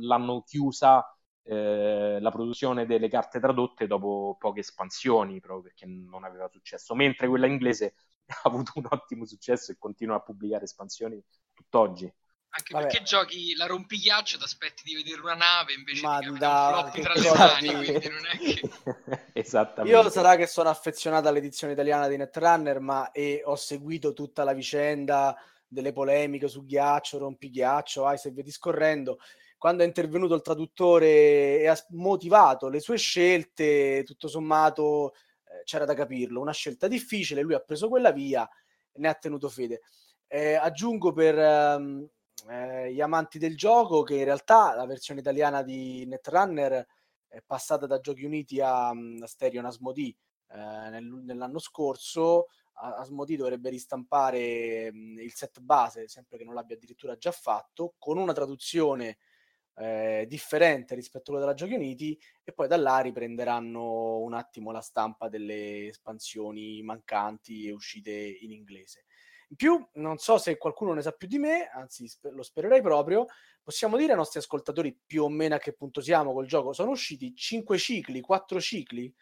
l'hanno chiusa eh, la produzione delle carte tradotte dopo poche espansioni, proprio perché non aveva successo, mentre quella inglese ha avuto un ottimo successo e continua a pubblicare espansioni tutt'oggi. Anche Vabbè. perché giochi la rompighiaccio, ti aspetti di vedere una nave invece Ma capita da- tra le mani, quindi non è che... Esattamente. Io sarà che sono affezionato all'edizione italiana di Netrunner, ma e ho seguito tutta la vicenda delle polemiche su ghiaccio, rompighiaccio, Ice e via discorrendo. Quando è intervenuto il traduttore e ha motivato le sue scelte, tutto sommato eh, c'era da capirlo. Una scelta difficile, lui ha preso quella via e ne ha tenuto fede. Eh, aggiungo per ehm, eh, gli amanti del gioco che in realtà la versione italiana di Netrunner è passata da Giochi Uniti a, mm, a Stereo Asmodee eh, nel- nell'anno scorso. A- Asmodee dovrebbe ristampare mm, il set base, sempre che non l'abbia addirittura già fatto, con una traduzione eh, differente rispetto a quella della Giochi Uniti e poi da là riprenderanno un attimo la stampa delle espansioni mancanti e uscite in inglese. In più, non so se qualcuno ne sa più di me, anzi lo spererei proprio, possiamo dire ai nostri ascoltatori più o meno a che punto siamo col gioco? Sono usciti 5 cicli, 4 cicli?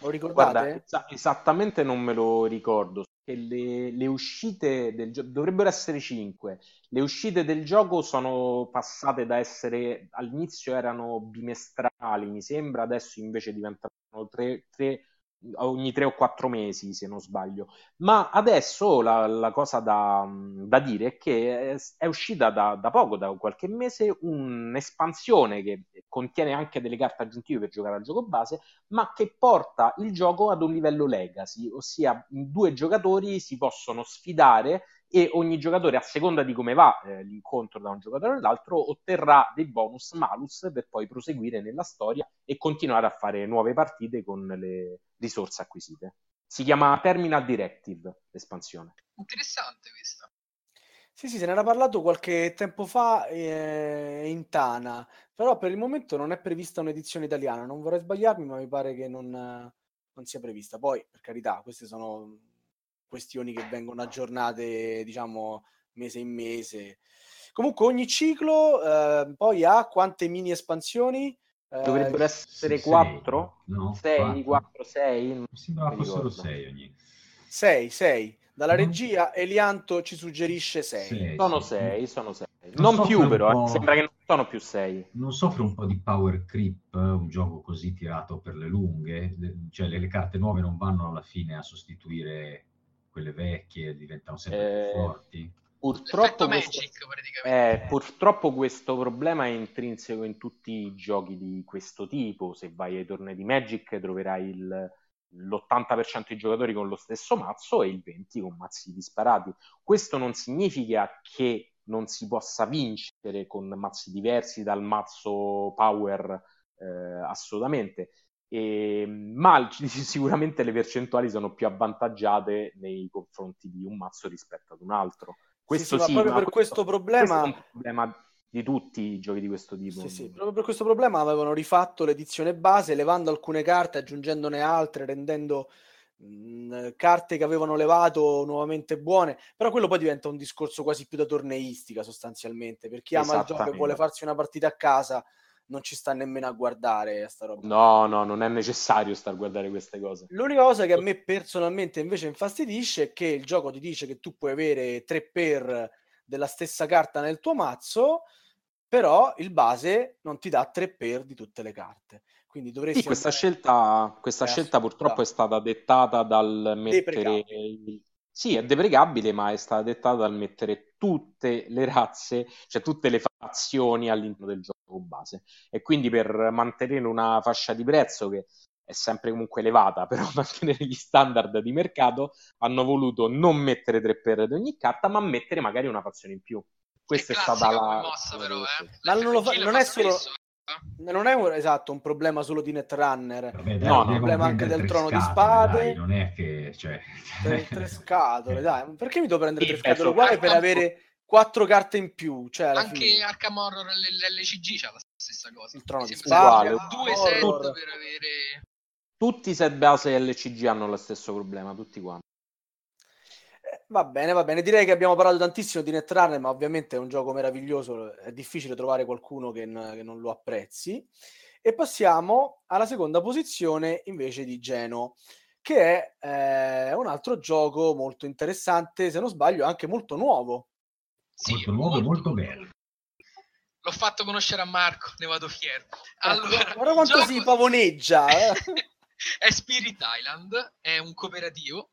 Lo ricordate? Guarda, esa- esattamente non me lo ricordo. Che le, le uscite del gioco dovrebbero essere 5. Le uscite del gioco sono passate da essere all'inizio erano bimestrali, mi sembra, adesso invece diventano 3 ogni 3 o 4 mesi, se non sbaglio. Ma adesso la, la cosa da, da dire è che è, uscita da, da poco, da qualche mese, un'espansione che contiene anche delle carte aggiuntive per giocare al gioco base ma che porta il gioco ad un livello legacy, ossia due giocatori si possono sfidare e ogni giocatore, a seconda di come va eh, l'incontro da un giocatore all'altro, otterrà dei bonus malus per poi proseguire nella storia e continuare a fare nuove partite con le risorse acquisite. Si chiama Terminal Directive l'espansione. Interessante questa. Sì, sì, se ne era parlato qualche tempo fa eh, in Tana, però per il momento non è prevista un'edizione italiana. Non vorrei sbagliarmi, ma mi pare che non, non sia prevista. Poi, per carità, queste sono questioni che vengono aggiornate, diciamo, mese in mese. Comunque ogni ciclo eh, poi ha quante mini espansioni? Eh, Dovrebbero essere sì, sei, 4? no? 6, Quattro. 4, 6? Mi sembrava fossero ricordo. 6 ogni. 6, 6. Dalla No. regia Elianto ci suggerisce 6. Sei, Sono sì. 6, sono 6. Non Non più però, eh, sembra che non sono più 6. Non soffre un po' di power creep, eh, un gioco così tirato per le lunghe? Cioè le, le carte nuove non vanno alla fine a sostituire quelle vecchie, diventano sempre Eh, più forti? Purtroppo questo, Magic eh, purtroppo questo problema è intrinseco in tutti i giochi di questo tipo. Se vai ai tornei di Magic troverai il- l'80% dei giocatori con lo stesso mazzo e il 20% con mazzi disparati. Questo non significa che non si possa vincere con mazzi diversi dal mazzo Power, eh, assolutamente. E, ma sicuramente le percentuali sono più avvantaggiate nei confronti di un mazzo rispetto ad un altro. Questo sì, sì, ma proprio per questo problema- questo è un problema di tutti i giochi di questo tipo. Sì, sì, proprio per questo problema avevano rifatto l'edizione base, levando alcune carte, aggiungendone altre, rendendo mh, carte che avevano levato nuovamente buone. Però quello poi diventa un discorso quasi più da torneistica, sostanzialmente. Per chi ama il gioco e vuole farsi una partita a casa, non ci sta nemmeno a guardare sta roba. No, no, non è necessario star a guardare queste cose. L'unica cosa che a me personalmente invece infastidisce è che il gioco ti dice che tu puoi avere 3 per della stessa carta nel tuo mazzo, però il base non ti dà 3 per di tutte le carte. Quindi dovresti Sì, questa andare- scelta, questa Eh, scelta purtroppo è stata dettata dal mettere Sì, è deprecabile, ma è stata dettata dal mettere tutte le razze, cioè tutte le fazioni all'interno del gioco base. E quindi per mantenere una fascia di prezzo che è sempre comunque elevata, però mantenere gli standard di mercato, hanno voluto non mettere tre per ad ogni carta, ma mettere magari una fazione in più. Questa è, è stata la mossa, però, eh. Ma non, fa, non è solo stesso, non è un, esatto un problema solo di Netrunner, Vabbè, dai, no, un problema anche del trono scatole, di spade. Dai, non è che cioè... tre, tre scatole, dai, perché mi devo prendere tre scatole uguali per avere quattro carte in più? Cioè, anche fine. Arkham Horror l'LCG c'ha la stessa cosa. Il trono di spade, due set per avere tutti i set base LCG hanno lo stesso problema, tutti quanti. Va bene, va bene. Direi che abbiamo parlato tantissimo di Netrunner, ma ovviamente è un gioco meraviglioso. È difficile trovare qualcuno che, n- che non lo apprezzi. E passiamo alla seconda posizione invece di Geno, che è eh, un altro gioco molto interessante, se non sbaglio, anche molto nuovo. Sì, molto nuovo e molto bello. L'ho fatto conoscere a Marco, ne vado fiero. Ecco, allora, ecco, guarda quanto gioco... si pavoneggia. Eh? è Spirit Island, è un cooperativo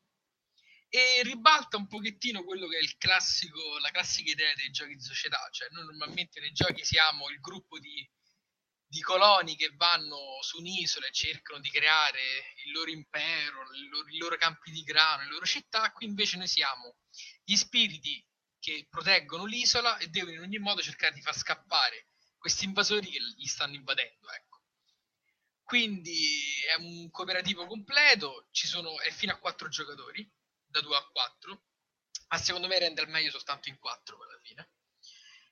e ribalta un pochettino quello che è il classico, la classica idea dei giochi di società, cioè noi normalmente nei giochi siamo il gruppo di, di coloni che vanno su un'isola e cercano di creare il loro impero, i loro, i loro campi di grano, le loro città, qui invece noi siamo gli spiriti che proteggono l'isola e devono in ogni modo cercare di far scappare questi invasori che gli stanno invadendo. Ecco. Quindi è un cooperativo completo, ci sono, è fino a quattro giocatori da 2 a 4, ma secondo me rende al meglio soltanto in 4 alla fine.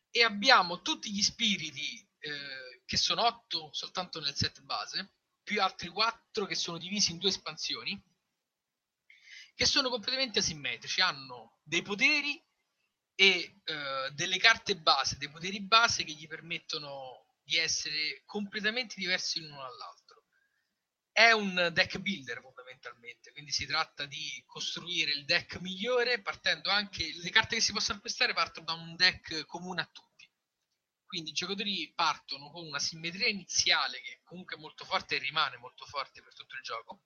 E abbiamo tutti gli spiriti, eh, che sono 8 soltanto nel set base, più altri 4 che sono divisi in due espansioni, che sono completamente asimmetrici, hanno dei poteri e eh, delle carte base, dei poteri base che gli permettono di essere completamente diversi l'uno dall'altro. È un deck builder fondamentalmente, quindi si tratta di costruire il deck migliore partendo anche, le carte che si possono acquistare partono da un deck comune a tutti. Quindi i giocatori partono con una simmetria iniziale che comunque è molto forte e rimane molto forte per tutto il gioco.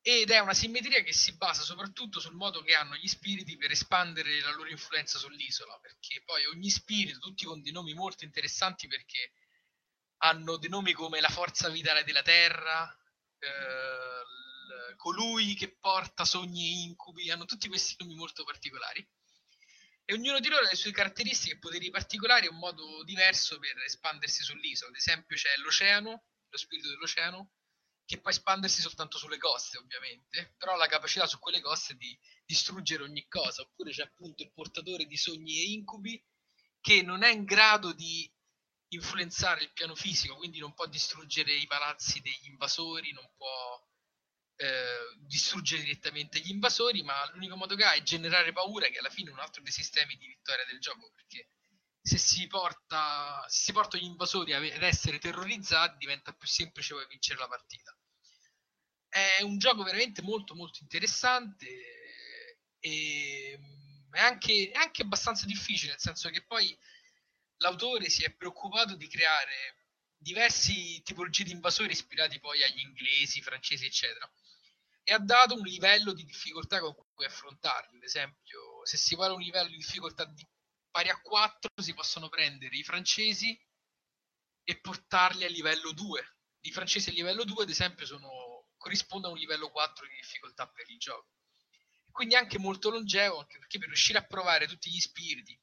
Ed è una simmetria che si basa soprattutto sul modo che hanno gli spiriti per espandere la loro influenza sull'isola, perché poi ogni spirito, tutti con dei nomi molto interessanti perché hanno dei nomi come la forza vitale della terra, eh, colui che porta sogni e incubi, hanno tutti questi nomi molto particolari. E ognuno di loro ha le sue caratteristiche e poteri particolari e un modo diverso per espandersi sull'isola. Ad esempio c'è l'oceano, lo spirito dell'oceano, che può espandersi soltanto sulle coste, ovviamente, però ha la capacità su quelle coste di distruggere ogni cosa. Oppure c'è appunto il portatore di sogni e incubi, che non è in grado di influenzare il piano fisico, quindi non può distruggere i palazzi degli invasori, non può eh, distruggere direttamente gli invasori, ma l'unico modo che ha è generare paura, che alla fine è un altro dei sistemi di vittoria del gioco, perché se si porta, se si porta gli invasori ad essere terrorizzati diventa più semplice poi vincere la partita. È un gioco veramente molto molto interessante e è anche, è anche abbastanza difficile, nel senso che poi l'autore si è preoccupato di creare diversi tipologie di invasori ispirati poi agli inglesi, francesi, eccetera, e ha dato un livello di difficoltà con cui affrontarli. Ad esempio, se si vuole un livello di difficoltà di pari a 4, si possono prendere i francesi e portarli a livello 2. I francesi a livello 2, ad esempio, sono, corrispondono a un livello 4 di difficoltà per il gioco. Quindi anche molto longevo, anche perché per riuscire a provare tutti gli spiriti,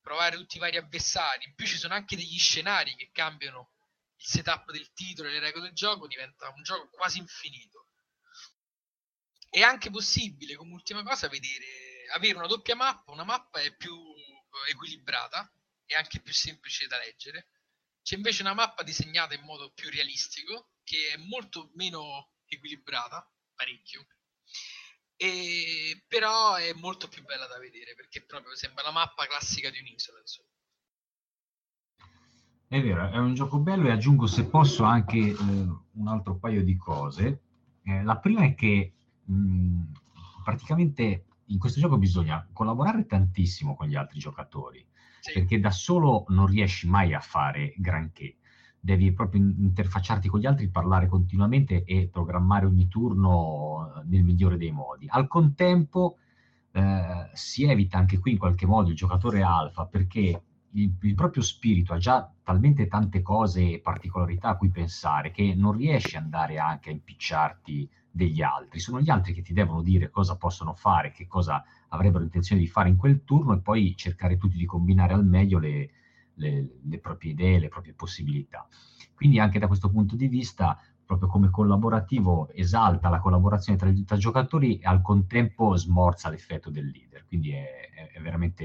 provare tutti i vari avversari. In più ci sono anche degli scenari che cambiano il setup del titolo e le regole del gioco, diventa un gioco quasi infinito. È anche possibile, come ultima cosa, vedere, avere una doppia mappa. Una mappa è più equilibrata e anche più semplice da leggere. C'è invece una mappa disegnata in modo più realistico, che è molto meno equilibrata, parecchio, e, però è molto più bella da vedere perché proprio sembra la mappa classica di un'isola. Insomma. È vero, è un gioco bello e aggiungo se posso anche eh, un altro paio di cose. Eh, la prima è che mh, praticamente in questo gioco bisogna collaborare tantissimo con gli altri giocatori, sì. perché da solo non riesci mai a fare granché. Devi proprio interfacciarti con gli altri, parlare continuamente e programmare ogni turno eh, nel migliore dei modi. Al contempo eh, si evita anche qui in qualche modo il giocatore alfa perché il, il, proprio spirito ha già talmente tante cose e particolarità a cui pensare che non riesci ad andare anche a impicciarti degli altri. Sono gli altri che ti devono dire cosa possono fare, che cosa avrebbero intenzione di fare in quel turno e poi cercare tutti di combinare al meglio le, le, le proprie idee, le proprie possibilità. Quindi anche da questo punto di vista, proprio come collaborativo, esalta la collaborazione tra i giocatori e al contempo smorza l'effetto del leader. Quindi è, è veramente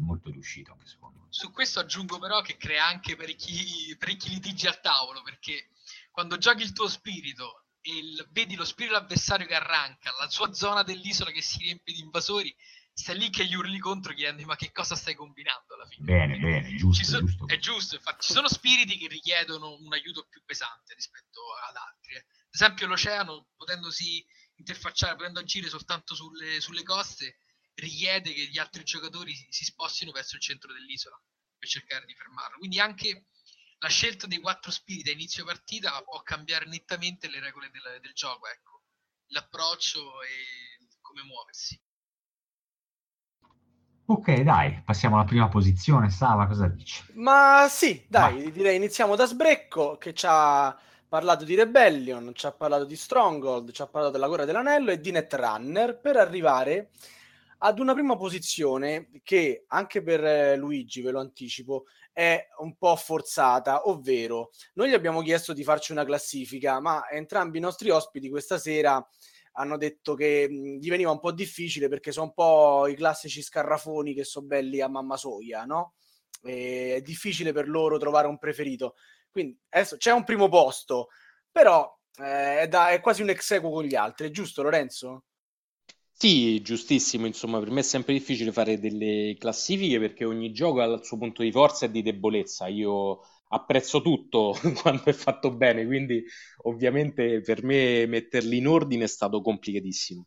molto riuscito anche secondo me. Su questo aggiungo però che crea anche parecchi, parecchi litigi al tavolo, perché quando giochi il tuo spirito e il, vedi lo spirito avversario che arranca, la sua zona dell'isola che si riempie di invasori, stai lì che gli urli contro chiedendo ma che cosa stai combinando alla fine. Bene, bene, giusto, so- giusto. È giusto, infatti ci sono spiriti che richiedono un aiuto più pesante rispetto ad altri. Eh. Ad esempio l'oceano, potendosi interfacciare, potendo agire soltanto sulle, sulle coste, richiede che gli altri giocatori si, si spostino verso il centro dell'isola per cercare di fermarlo. Quindi anche la scelta dei quattro spiriti a inizio partita può cambiare nettamente le regole del, del gioco, ecco. l'approccio e come muoversi. Ok, dai, passiamo alla prima posizione. Sava, cosa dici? Ma sì, dai, Ma... direi iniziamo da Sbrecco che ci ha parlato di Rebellion, ci ha parlato di Stronghold, ci ha parlato della Guerra dell'Anello e di Netrunner per arrivare ad una prima posizione che anche per eh, Luigi, ve lo anticipo, è un po' forzata, ovvero noi gli abbiamo chiesto di farci una classifica, ma entrambi i nostri ospiti questa sera hanno detto che mh, gli veniva un po' difficile perché sono un po' i classici scarrafoni che sono belli a mamma soia, no? E è difficile per loro trovare un preferito. Quindi adesso c'è un primo posto, però eh, è, da, è quasi un ex equo con gli altri, giusto Lorenzo? Sì, giustissimo, insomma, per me è sempre difficile fare delle classifiche perché ogni gioco ha il suo punto di forza e di debolezza. Io apprezzo tutto quando è fatto bene, quindi ovviamente per me metterli in ordine è stato complicatissimo.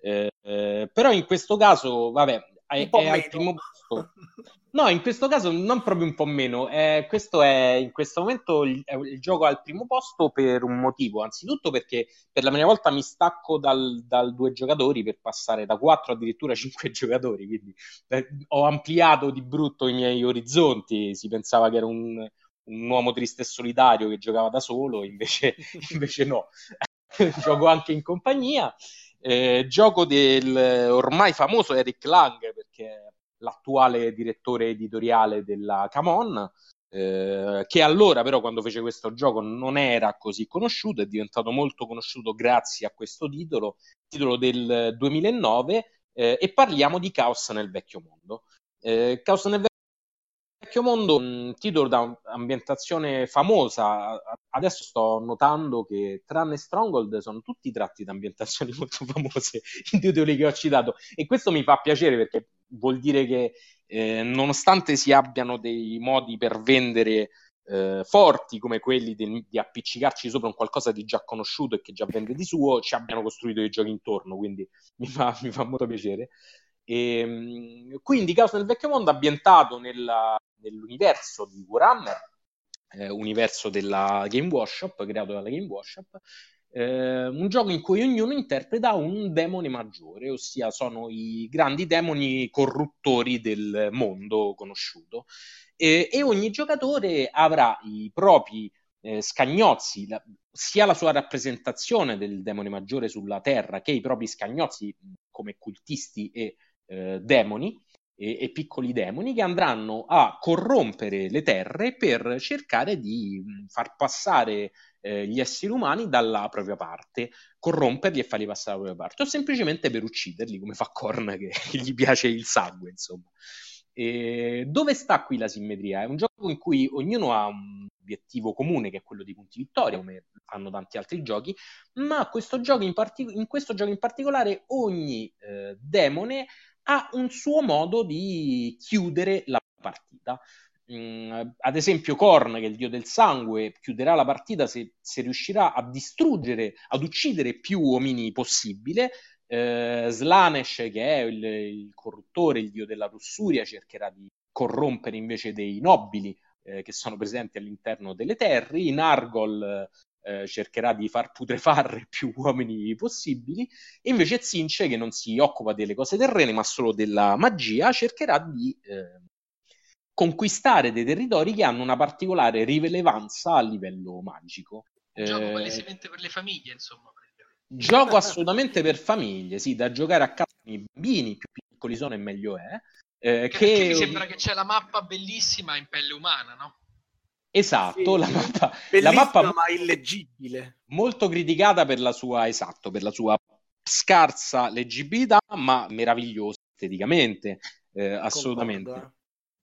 Eh, eh, però in questo caso, vabbè, è, è al primo posto. No, in questo caso non proprio un po' meno. Eh, questo è in questo momento il, il, gioco al primo posto per un motivo. Anzitutto perché per la prima volta mi stacco dal, dal due giocatori per passare da quattro addirittura a cinque giocatori. Quindi eh, ho ampliato di brutto i miei orizzonti. Si pensava che era un, un uomo triste e solitario che giocava da solo, invece, invece no, gioco anche in compagnia. Eh, gioco del ormai famoso Eric Lang, perché è l'attuale direttore editoriale della Camon, eh, che allora però quando fece questo gioco non era così conosciuto, è diventato molto conosciuto grazie a questo titolo, titolo del 2009, eh, e parliamo di Chaos nel vecchio mondo. Eh, Chaos nel Vecchio Mondo, un titolo da ambientazione famosa. Adesso sto notando che tranne Stronghold sono tutti tratti da ambientazioni molto famose in titoli che ho citato e questo mi fa piacere perché vuol dire che eh, nonostante si abbiano dei modi per vendere eh, forti come quelli di, di, appiccicarci sopra un qualcosa di già conosciuto e che già vende di suo, ci abbiano costruito dei giochi intorno, quindi mi fa, mi fa molto piacere. E, ehm, quindi Caos nel vecchio mondo ambientato nella, nell'universo di Warhammer, eh, universo della Game Workshop, creato dalla Game Workshop, eh, un gioco in cui ognuno interpreta un demone maggiore, ossia sono i grandi demoni corruttori del mondo conosciuto. E, e ogni giocatore avrà i propri eh, scagnozzi, la, sia la sua rappresentazione del demone maggiore sulla Terra che i propri scagnozzi come cultisti e eh, demoni e, e, piccoli demoni che andranno a corrompere le terre per cercare di far passare eh, gli esseri umani dalla propria parte, corromperli e farli passare dalla propria parte, o semplicemente per ucciderli, come fa Korn che, gli piace il sangue, insomma. E dove sta qui la simmetria? È un gioco in cui ognuno ha un obiettivo comune, che è quello dei punti vittoria, come fanno tanti altri giochi, ma questo gioco in, partic- in questo gioco in particolare ogni eh, demone ha un suo modo di chiudere la partita. Mm, ad esempio, Korn, che è il dio del sangue, chiuderà la partita se, se riuscirà a distruggere, ad uccidere più uomini possibile. Eh, Slanesh, che è il, il corruttore, il dio della lussuria, cercherà di corrompere invece dei nobili eh, che sono presenti all'interno delle terre. Nargol eh, cercherà di far putrefare più uomini possibili, e invece Zince, che non si occupa delle cose terrene, ma solo della magia, cercherà di eh, conquistare dei territori che hanno una particolare rilevanza a livello magico. Gioco eh, palesemente per le famiglie, insomma. Gioco assolutamente per famiglie, sì, da giocare a casa con i bambini, più piccoli sono e meglio è. Eh, che... mi sembra che c'è la mappa bellissima in pelle umana, no? Esatto, sì, la mappa, la mappa ma illeggibile. Molto criticata per la sua, esatto, per la sua scarsa leggibilità, ma meravigliosa esteticamente, eh, assolutamente. Concordo,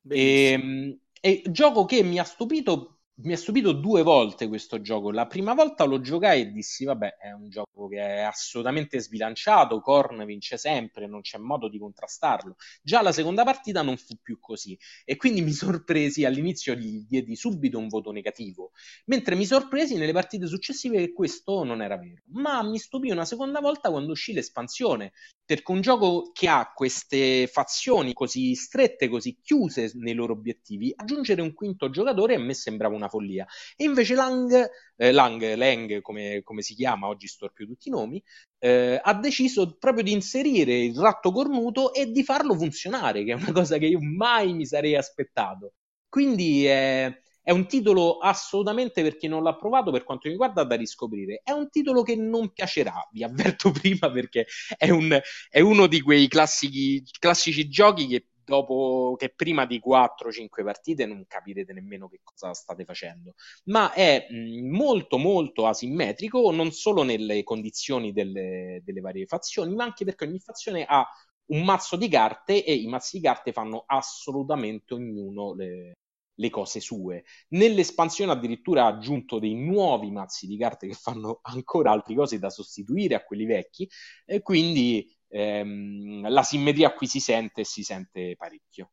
eh. e, e gioco che mi ha stupito mi ha stupito due volte questo gioco. La prima volta lo giocai e dissi: Vabbè, è un gioco che è assolutamente sbilanciato. Korn vince sempre, non c'è modo di contrastarlo. Già la seconda partita non fu più così. E quindi mi sorpresi all'inizio, gli diedi subito un voto negativo. Mentre mi sorpresi nelle partite successive che questo non era vero. Ma mi stupì una seconda volta quando uscì l'espansione. Perché un gioco che ha queste fazioni così strette, così chiuse nei loro obiettivi, aggiungere un quinto giocatore a me sembrava una follia. E invece Lang, eh, Lang, Lang come, come, si chiama, oggi storpio tutti i nomi, eh, ha deciso proprio di inserire il ratto cornuto e di farlo funzionare, che è una cosa che io mai mi sarei aspettato. Quindi è, è un titolo assolutamente per chi non l'ha provato, per quanto mi riguarda, da riscoprire. È un titolo che non piacerà, vi avverto prima, perché è, un, è uno di quei classici, classici giochi che dopo che prima di 4-5 partite non capirete nemmeno che cosa state facendo, ma è mh, molto molto asimmetrico non solo nelle condizioni delle, delle varie fazioni, ma anche perché ogni fazione ha un mazzo di carte e i mazzi di carte fanno assolutamente ognuno le, le cose sue. Nell'espansione addirittura ha aggiunto dei nuovi mazzi di carte che fanno ancora altre cose da sostituire a quelli vecchi, e quindi ehm, la simmetria qui si sente e si sente parecchio.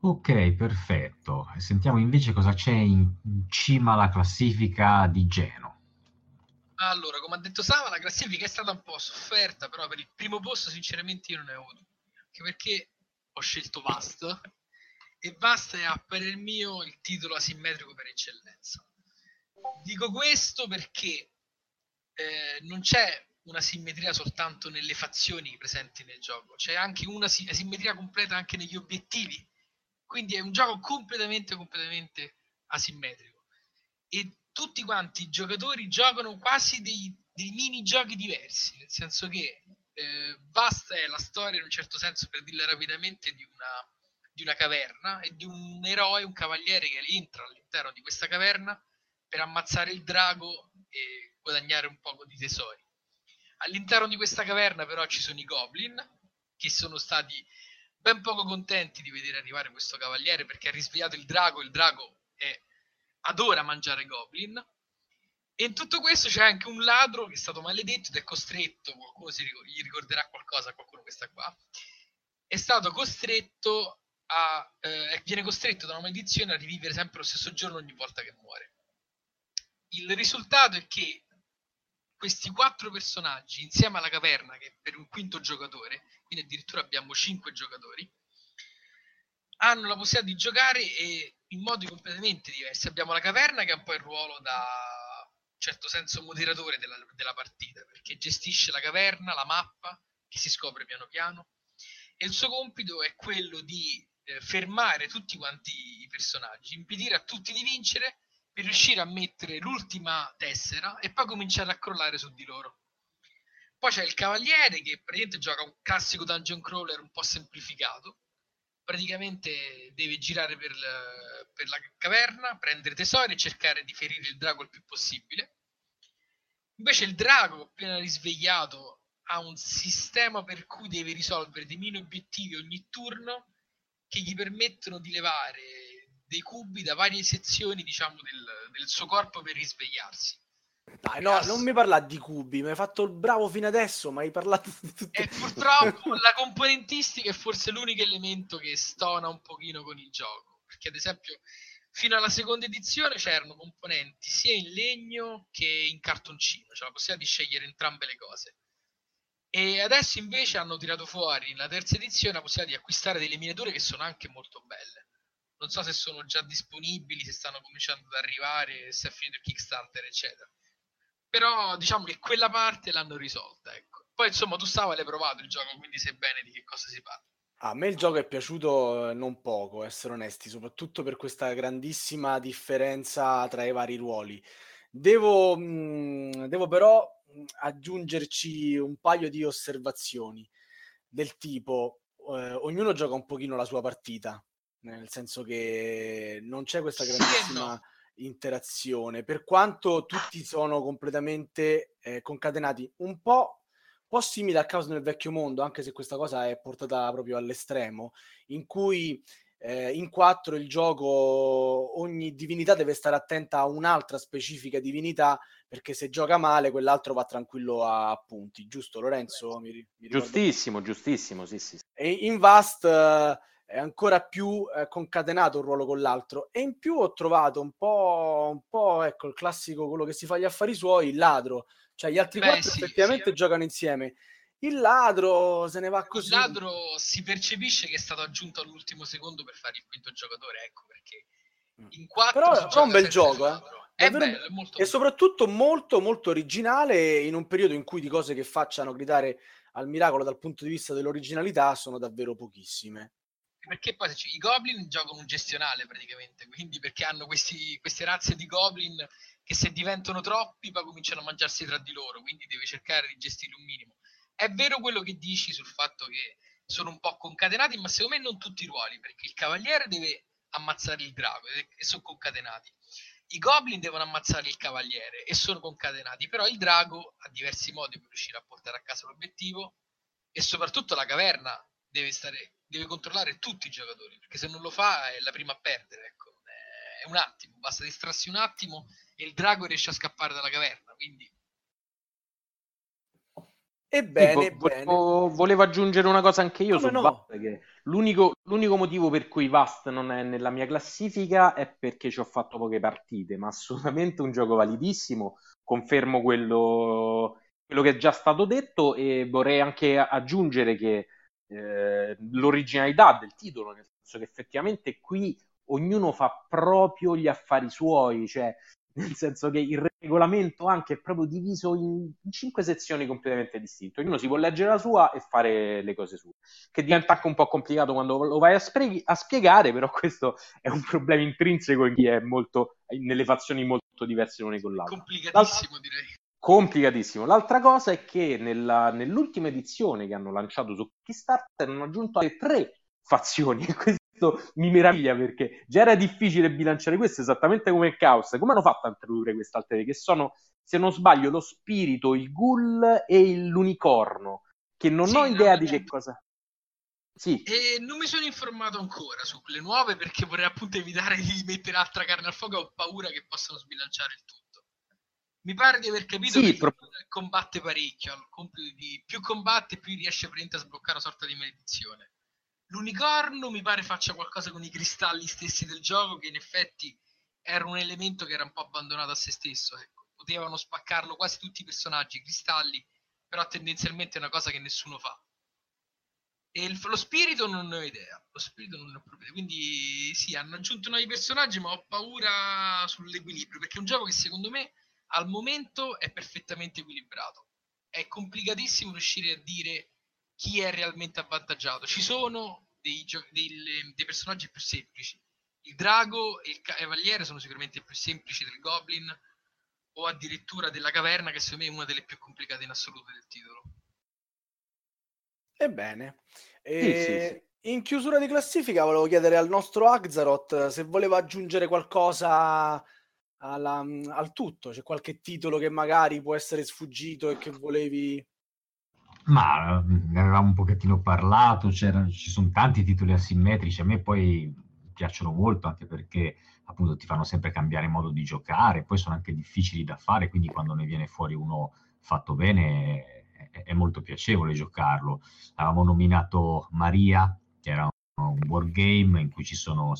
Ok, perfetto. Sentiamo invece cosa c'è in cima alla classifica di Geno. Allora, come ha detto Sava, la classifica è stata un po' sofferta, però per il primo posto sinceramente io non ne ho avuto. Anche perché ho scelto Vast e Vast è a parer mio il titolo asimmetrico per eccellenza. Dico questo perché eh, non c'è una simmetria soltanto nelle fazioni presenti nel gioco, c'è anche una simmetria completa anche negli obiettivi. Quindi è un gioco completamente, completamente asimmetrico. E tutti quanti i giocatori giocano quasi dei, dei mini giochi diversi, nel senso che eh, basta è la storia in un certo senso, per dirla rapidamente, di una, di una caverna e di un eroe, un cavaliere che entra all'interno di questa caverna per ammazzare il drago e guadagnare un poco di tesori. All'interno di questa caverna però ci sono i goblin che sono stati ben poco contenti di vedere arrivare questo cavaliere perché ha risvegliato il drago, il drago è, adora mangiare goblin e in tutto questo c'è anche un ladro che è stato maledetto ed è costretto, qualcuno si, gli ricorderà qualcosa qualcuno che sta qua, è stato costretto a, eh, viene costretto da una maledizione a rivivere sempre lo stesso giorno ogni volta che muore. Il risultato è che questi quattro personaggi insieme alla caverna, che per un quinto giocatore, quindi addirittura abbiamo cinque giocatori, hanno la possibilità di giocare in modi completamente diversi. Abbiamo la caverna che ha un po' il ruolo da certo senso moderatore della, della partita, perché gestisce la caverna, la mappa, che si scopre piano piano, e il suo compito è quello di eh, fermare tutti quanti i personaggi, impedire a tutti di vincere per riuscire a mettere l'ultima tessera e poi cominciare a crollare su di loro. Poi c'è il cavaliere che praticamente gioca un classico dungeon crawler un po' semplificato. Praticamente deve girare per, per la caverna, prendere tesori e cercare di ferire il drago il più possibile. Invece il drago, appena risvegliato, ha un sistema per cui deve risolvere dei mini obiettivi ogni turno che gli permettono di levare dei cubi da varie sezioni, diciamo, del, del suo corpo per risvegliarsi. Dai, no, non mi parlare di cubi, mi hai fatto il bravo fino adesso, ma hai parlato di tutto. E purtroppo la componentistica è forse l'unico elemento che stona un pochino con il gioco, perché ad esempio fino alla seconda edizione c'erano componenti sia in legno che in cartoncino, cioè la possibilità di scegliere entrambe le cose. E adesso invece hanno tirato fuori nella terza edizione la possibilità di acquistare delle miniature che sono anche molto belle non so se sono già disponibili, se stanno cominciando ad arrivare, se è finito il Kickstarter, eccetera. Però diciamo che quella parte l'hanno risolta, ecco. Poi insomma tu stavo l'hai provato il gioco, quindi sai bene di che cosa si parla. A me il gioco è piaciuto eh, non poco, essere onesti, soprattutto per questa grandissima differenza tra i vari ruoli. Devo, mh, mm, devo però aggiungerci un paio di osservazioni del tipo eh, ognuno gioca un pochino la sua partita, nel senso che non c'è questa grandissima no. interazione, per quanto tutti sono completamente eh, concatenati, un po' po' simile a Caos nel vecchio mondo, anche se questa cosa è portata proprio all'estremo, in cui eh, in quattro il gioco ogni divinità deve stare attenta a un'altra specifica divinità perché se gioca male quell'altro va tranquillo a punti, giusto Lorenzo? Mi, mi giustissimo, giustissimo, sì, sì. E in Vast eh, è ancora più eh, concatenato un ruolo con l'altro e in più ho trovato un po', un po' ecco il classico quello che si fa gli affari suoi, il ladro cioè, gli altri Beh, quattro sì, effettivamente sì. giocano insieme. Il ladro se ne va così. Il ladro si percepisce che è stato aggiunto all'ultimo secondo per fare il quinto giocatore, ecco perché mm. in quattro Però è un bel gioco, eh. È bello, è molto e soprattutto molto molto originale in un periodo in cui di cose che facciano gridare al miracolo dal punto di vista dell'originalità sono davvero pochissime perché poi i goblin giocano un gestionale praticamente quindi perché hanno questi, queste razze di goblin che se diventano troppi poi cominciano a mangiarsi tra di loro, quindi devi cercare di gestire un minimo. È vero quello che dici sul fatto che sono un po' concatenati, ma secondo me non tutti i ruoli, perché il cavaliere deve ammazzare il drago e sono concatenati. I goblin devono ammazzare il cavaliere e sono concatenati, però il drago ha diversi modi per riuscire a portare a casa l'obiettivo e soprattutto la caverna deve, stare, deve controllare tutti i giocatori, perché se non lo fa è la prima a perdere. Ecco. È un attimo, basta distrarsi un attimo e il drago riesce a scappare dalla caverna, quindi... Ebbene, sì, volevo, volevo, aggiungere una cosa anche io Come su no? Vast, che l'unico, l'unico, motivo per cui Vast non è nella mia classifica è perché ci ho fatto poche partite, ma assolutamente un gioco validissimo, confermo quello, quello che è già stato detto e vorrei anche aggiungere che eh, l'originalità del titolo, nel senso che effettivamente qui ognuno fa proprio gli affari suoi, cioè nel senso che il regolamento anche proprio diviso in, in cinque sezioni completamente distinte. Ognuno si può leggere la sua e fare le cose sue, che diventa anche un po' complicato quando lo vai a, spre- a spiegare, però questo è un problema intrinseco in chi è molto nelle fazioni molto diverse l'una con l'altra. Complicatissimo, L'altra... direi. Complicatissimo. L'altra cosa è che nella, nell'ultima edizione che hanno lanciato su Kickstarter hanno aggiunto tre fazioni e questo mi meraviglia perché già era difficile bilanciare questo esattamente come il caos. Come hanno fatto a introdurre queste altre che sono, se non sbaglio, lo spirito, il ghoul e l'unicorno, che non sì, ho idea no, di che cosa. Sì. E non mi sono informato ancora su quelle nuove perché vorrei appunto evitare di mettere altra carne al fuoco. Ho paura che possano sbilanciare il tutto. Mi pare di aver capito sì, che pro... combatte parecchio. Più combatte, più riesce a sbloccare una sorta di maledizione. L'unicorno mi pare faccia qualcosa con i cristalli stessi del gioco, che in effetti era un elemento che era un po' abbandonato a se stesso. Ecco. Potevano spaccarlo quasi tutti i personaggi, i cristalli, però tendenzialmente è una cosa che nessuno fa. E il, lo spirito non ne ho idea. Lo spirito non ne ho proprio idea. Quindi sì, hanno aggiunto nuovi personaggi, ma ho paura sull'equilibrio, perché è un gioco che secondo me al momento è perfettamente equilibrato. È complicatissimo riuscire a dire chi è realmente avvantaggiato. Ci sono dei, gio- dei, dei personaggi più semplici. Il drago e il cavaliere sono sicuramente più semplici del goblin o addirittura della caverna che secondo me è una delle più complicate in assoluto del titolo. Ebbene, e... sì, sì, sì. in chiusura di classifica volevo chiedere al nostro Axaroth se voleva aggiungere qualcosa alla, al tutto, c'è qualche titolo che magari può essere sfuggito e che volevi ma ne avevamo un pochettino parlato, ci sono tanti titoli asimmetrici, a me poi piacciono molto anche perché appunto ti fanno sempre cambiare modo di giocare, poi sono anche difficili da fare, quindi quando ne viene fuori uno fatto bene è, è molto piacevole giocarlo. Avevamo nominato Maria, che era un wargame in cui ci sono,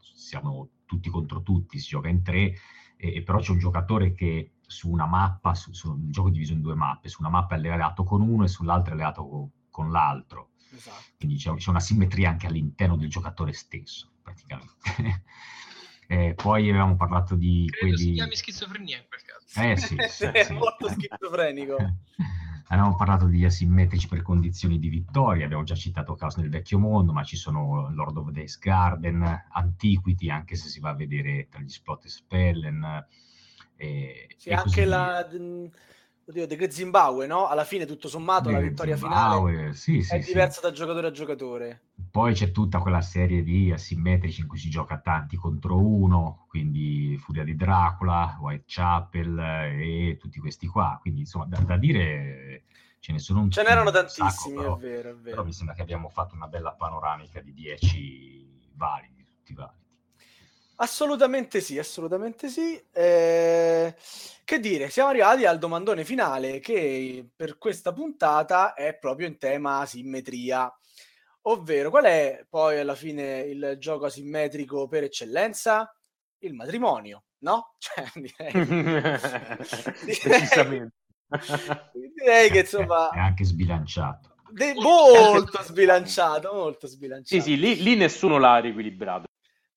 siamo tutti contro tutti, si gioca in tre, e, e però c'è un giocatore che su una mappa, su, su, un gioco diviso in due mappe, su una mappa è alleato con uno e sull'altra è alleato con, con l'altro. Esatto. Quindi c'è, c'è, una simmetria anche all'interno del giocatore stesso. praticamente. eh, poi avevamo parlato di Credo quelli... si chiami schizofrenia in quel caso. Eh sì, sì, è sì. molto schizofrenico. Abbiamo parlato degli asimmetrici per condizioni di vittoria, abbiamo già citato Caos nel vecchio mondo, ma ci sono Lord of Days Garden, Antiquity, anche se si va a vedere tra gli Splot e Spellen. E, Sì, e anche la... Oddio, The Great Zimbabwe, no? Alla fine, tutto sommato, la Eh, vittoria finale Zimbabwe, sì, sì, è diversa da giocatore a giocatore. Poi c'è tutta quella serie di asimmetrici in cui si gioca tanti contro uno, quindi Furia di Dracula, Whitechapel eh, e tutti questi qua. Quindi insomma, da, da dire ce ne sono un Ce n'erano un sacco, tantissimi, però, è vero, è però vero. mi sembra che abbiamo fatto una bella panoramica di 10 validi, tutti validi. Assolutamente sì, assolutamente sì. Eh, che dire, siamo arrivati al domandone finale che per questa puntata è proprio in tema simmetria. Ovvero, qual è poi alla fine il gioco asimmetrico per eccellenza? Il matrimonio, no? Cioè, direi, Decisamente. direi che insomma È anche sbilanciato. de- molto sbilanciato, molto sbilanciato. Sì, sì, lì, lì nessuno l'ha riequilibrato.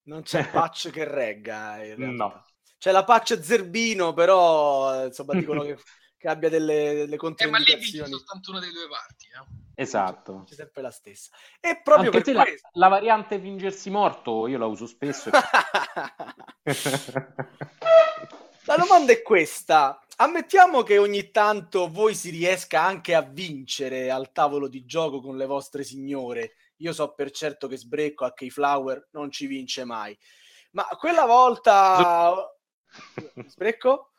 Non c'è patch che regga. in realtà. No. C'è la patch Zerbino, però insomma dicono che, che abbia delle, delle Eh, ma lì vince controindicazioni. soltanto una delle due parti. eh. Esatto. C'è sempre la stessa. E proprio Anche per la, la variante fingersi morto io la uso spesso. La domanda è questa. Ammettiamo che ogni tanto voi si riesca anche a vincere al tavolo di gioco con le vostre signore. Io so per certo che Sbrecco a Keyflower non ci vince mai. Ma quella volta... Sbrecco?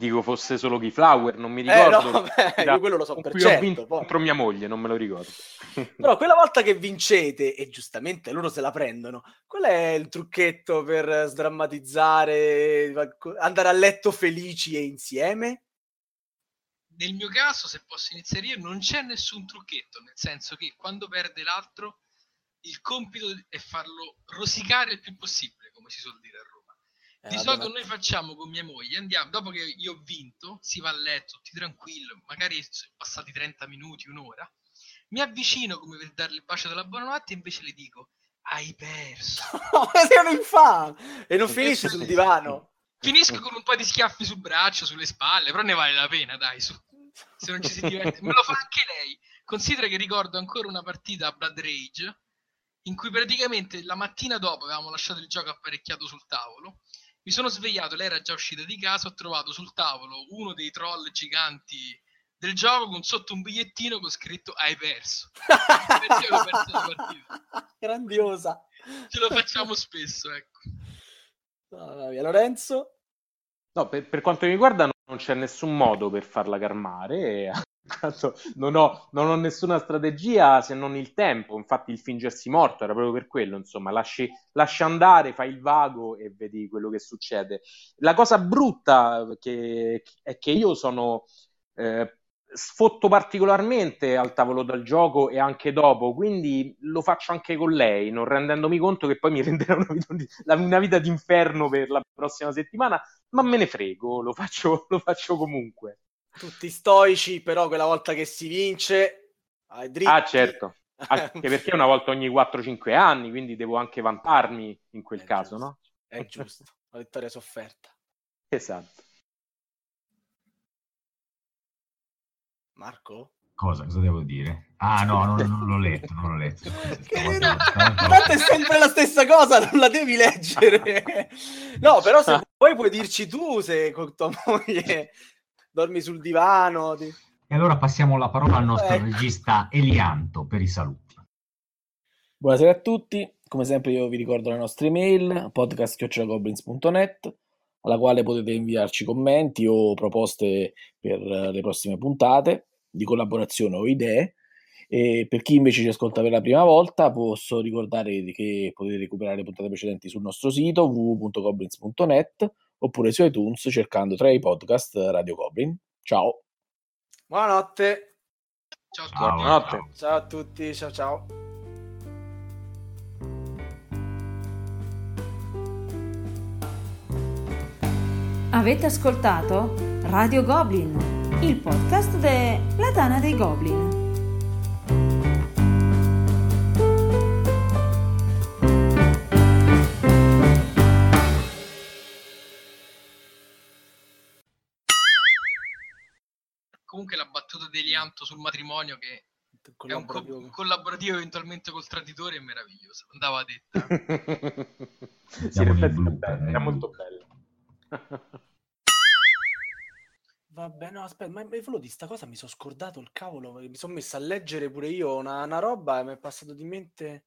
Dico fosse solo Keyflower, non mi Eh ricordo. no, beh, io quello lo so per cui ho certo. vinto poi. contro mia moglie, non me lo ricordo. Però quella volta che vincete, e giustamente loro se la prendono, qual è il trucchetto per sdrammatizzare, andare a letto felici e insieme? Nel mio caso, se posso iniziare io, non c'è nessun trucchetto, nel senso che quando perde l'altro, il compito è farlo rosicare il più possibile, come si suol dire a Roma. Eh, Di solito noi facciamo con mia moglie, andiamo, dopo che io ho vinto, si va a letto, tutti tranquillo, magari sono passati 30 minuti, un'ora, mi avvicino come per darle il bacio della buonanotte e invece le dico, hai perso. Ma sei un infame! E non finisce sul divano. Finisco con un po' di schiaffi sul braccio, sulle spalle, però ne vale la pena, dai, su. Se non ci si diverte. Me lo fa anche lei. Considera che ricordo ancora una partita a Blood Rage, in cui praticamente la mattina dopo avevamo lasciato il gioco apparecchiato sul tavolo. Mi sono svegliato, lei era già uscita di casa, ho trovato sul tavolo uno dei troll giganti del gioco con sotto un bigliettino con scritto hai perso. Perché avevo perso la partita. Grandiosa. Ce lo facciamo spesso, ecco. Mia, Lorenzo? No, per, per quanto mi riguarda non, c'è nessun modo per farla calmare. e tanto non, ho, non ho nessuna strategia se non il tempo. Infatti il fingersi morto era proprio per quello. Insomma, lasci, lasci andare, fai il vago e vedi quello che succede. La cosa brutta che- è che io sono... eh, sfotto particolarmente al tavolo del gioco e anche dopo, quindi lo faccio anche con lei, non rendendomi conto che poi mi renderà una vita, di- una vita d'inferno per la prossima settimana, ma me ne frego, lo faccio, lo faccio comunque. Tutti stoici, però quella volta che si vince... ai dritti. Ah, certo, anche perché una volta ogni 4-5 anni, quindi devo anche vantarmi in quel È caso, giusto, no? È giusto, la vittoria sofferta. Esatto. Marco? Cosa, cosa devo dire? Ah no, non, non l'ho letto, non l'ho letto. scusa, Tanto è sempre la stessa cosa, non la devi leggere. No, però se vuoi puoi dirci tu se con tua moglie dormi sul divano. ti- E allora passiamo la parola al nostro Ecco. regista Elianto per i saluti. Buonasera a tutti, come sempre io vi ricordo le nostre email podcast.goblins.net alla quale potete inviarci commenti o proposte per le prossime puntate di collaborazione o idee e per chi invece ci ascolta per la prima volta posso ricordare che potete recuperare le puntate precedenti sul nostro sito www.goblins.net oppure su iTunes cercando tra i podcast Radio Goblin. Ciao! Buonanotte. Ciao a tutti. Ciao, Buonanotte. ciao. Ciao a tutti, ciao ciao. Avete ascoltato Radio Goblin, il podcast della Tana dei Goblin. Comunque la battuta di Lianto sul matrimonio che è un co- collaborativo eventualmente col traditore è meravigliosa, andava detta. sì, in effetti è molto bello. Vabbè, no, aspetta, ma volevo di sta cosa mi sono scordato il cavolo, mi sono messo a leggere pure io una, una roba e mi è passato di mente...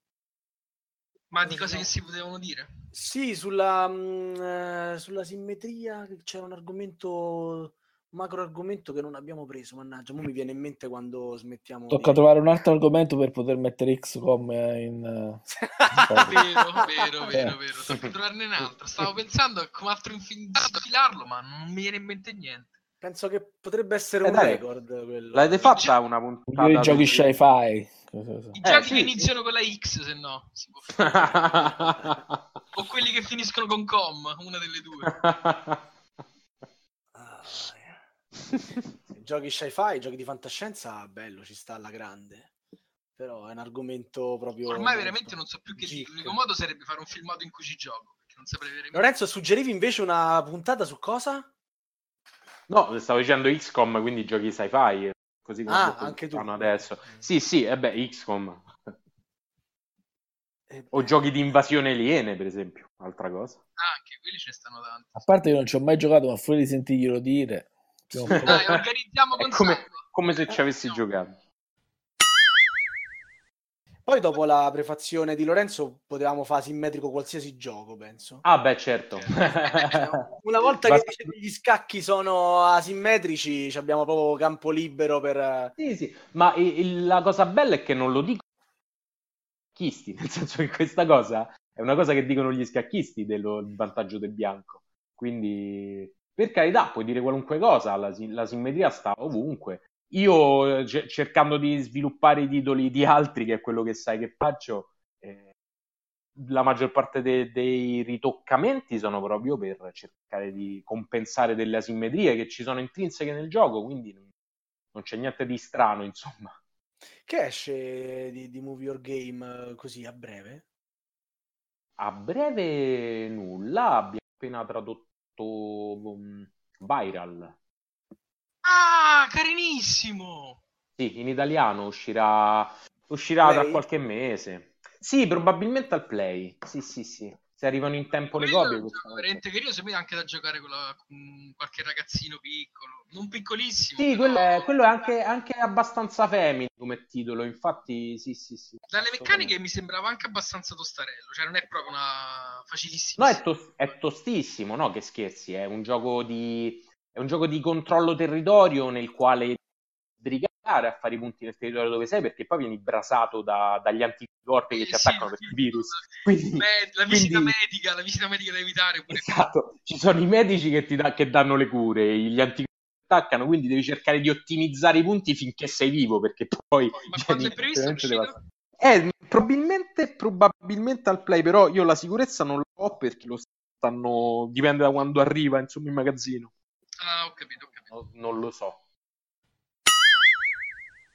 Ma di cose che si potevano dire? Sì, sulla, mh, mm, eh, sulla simmetria c'era un argomento macro argomento che non abbiamo preso, mannaggia, mi viene in mente quando smettiamo. Tocca di... trovare un altro argomento per poter mettere XCOM in... vero, vero, vero, vero, tocca trovarne un altro. Stavo pensando a come altro infilarlo, ma non mi viene in mente niente. Penso che potrebbe essere eh un dai, record. Quello. L'avete fatta una puntata? I giochi sci-fi. I eh, giochi sì, che iniziano sì. con la X, se no. o quelli che finiscono con com, una delle due. giochi sci-fi, giochi di fantascienza, bello, ci sta alla grande. Però è un argomento proprio. Ormai veramente non so più che dire. L'unico modo sarebbe fare un filmato in cui ci gioco. Lorenzo, suggerivi invece una puntata su cosa? No, stavo dicendo XCOM, quindi giochi sci-fi. Così come ah, anche tu. adesso. Sì, sì, e beh, XCOM. Eh, o giochi di invasione aliene, per esempio, altra cosa. Ah, anche quelli ce ne stanno tanti. A parte che non ci ho mai giocato, ma fuori di sentirglielo dire. Dai, organizziamo con come, come se ci avessi no. giocato. Poi dopo la prefazione di Lorenzo potevamo fare simmetrico qualsiasi gioco, penso. Ah beh, certo. Una volta che gli scacchi sono asimmetrici, abbiamo proprio campo libero per... Sì, sì, ma il, la cosa bella è che non lo dico scacchisti, nel senso che questa cosa è una cosa che dicono gli scacchisti del vantaggio del bianco. Quindi per carità, puoi dire qualunque cosa, la, la simmetria sta ovunque. Io c- cercando di sviluppare i titoli di altri, che è quello che sai che faccio, eh, la maggior parte de- dei ritoccamenti sono proprio per cercare di compensare delle asimmetrie che ci sono intrinseche nel gioco, quindi non, c'è niente di strano, insomma. Che esce di, di Movie Your Game eh, così a breve? A breve nulla, abbiamo appena tradotto um, Viral. Ah, carinissimo! Sì, in italiano uscirà, uscirà tra qualche mese. Sì, probabilmente al Play. Sì, sì, sì. Se arrivano in tempo le copie. È veramente carino, sembra anche da giocare con, la, con, qualche ragazzino piccolo. Non piccolissimo. Sì, quello è, quello è anche, anche, abbastanza femmine come titolo. Infatti, sì, sì, sì. Dalle meccaniche mi sembrava anche abbastanza tostarello. Cioè, non è proprio una facilissima. No, è, to- è tostissimo, no? Che scherzi. È un gioco di è un gioco di controllo territorio nel quale sbrigare a fare i punti nel territorio dove sei perché poi vieni brasato da, dagli anticorpi che eh, ti sì, attaccano per il virus. Quindi, la visita quindi... medica, la visita medica da evitare. Pure esatto, ci sono i medici che, ti da, che danno le cure, gli anticorpi attaccano, quindi devi cercare di ottimizzare i punti finché sei vivo perché poi... Ma cioè, quando è previsto? Eh, probabilmente, probabilmente al play, però io la sicurezza non l'ho perché lo stanno... dipende da quando arriva insomma in magazzino. Ah, ho capito, ho capito. non lo so.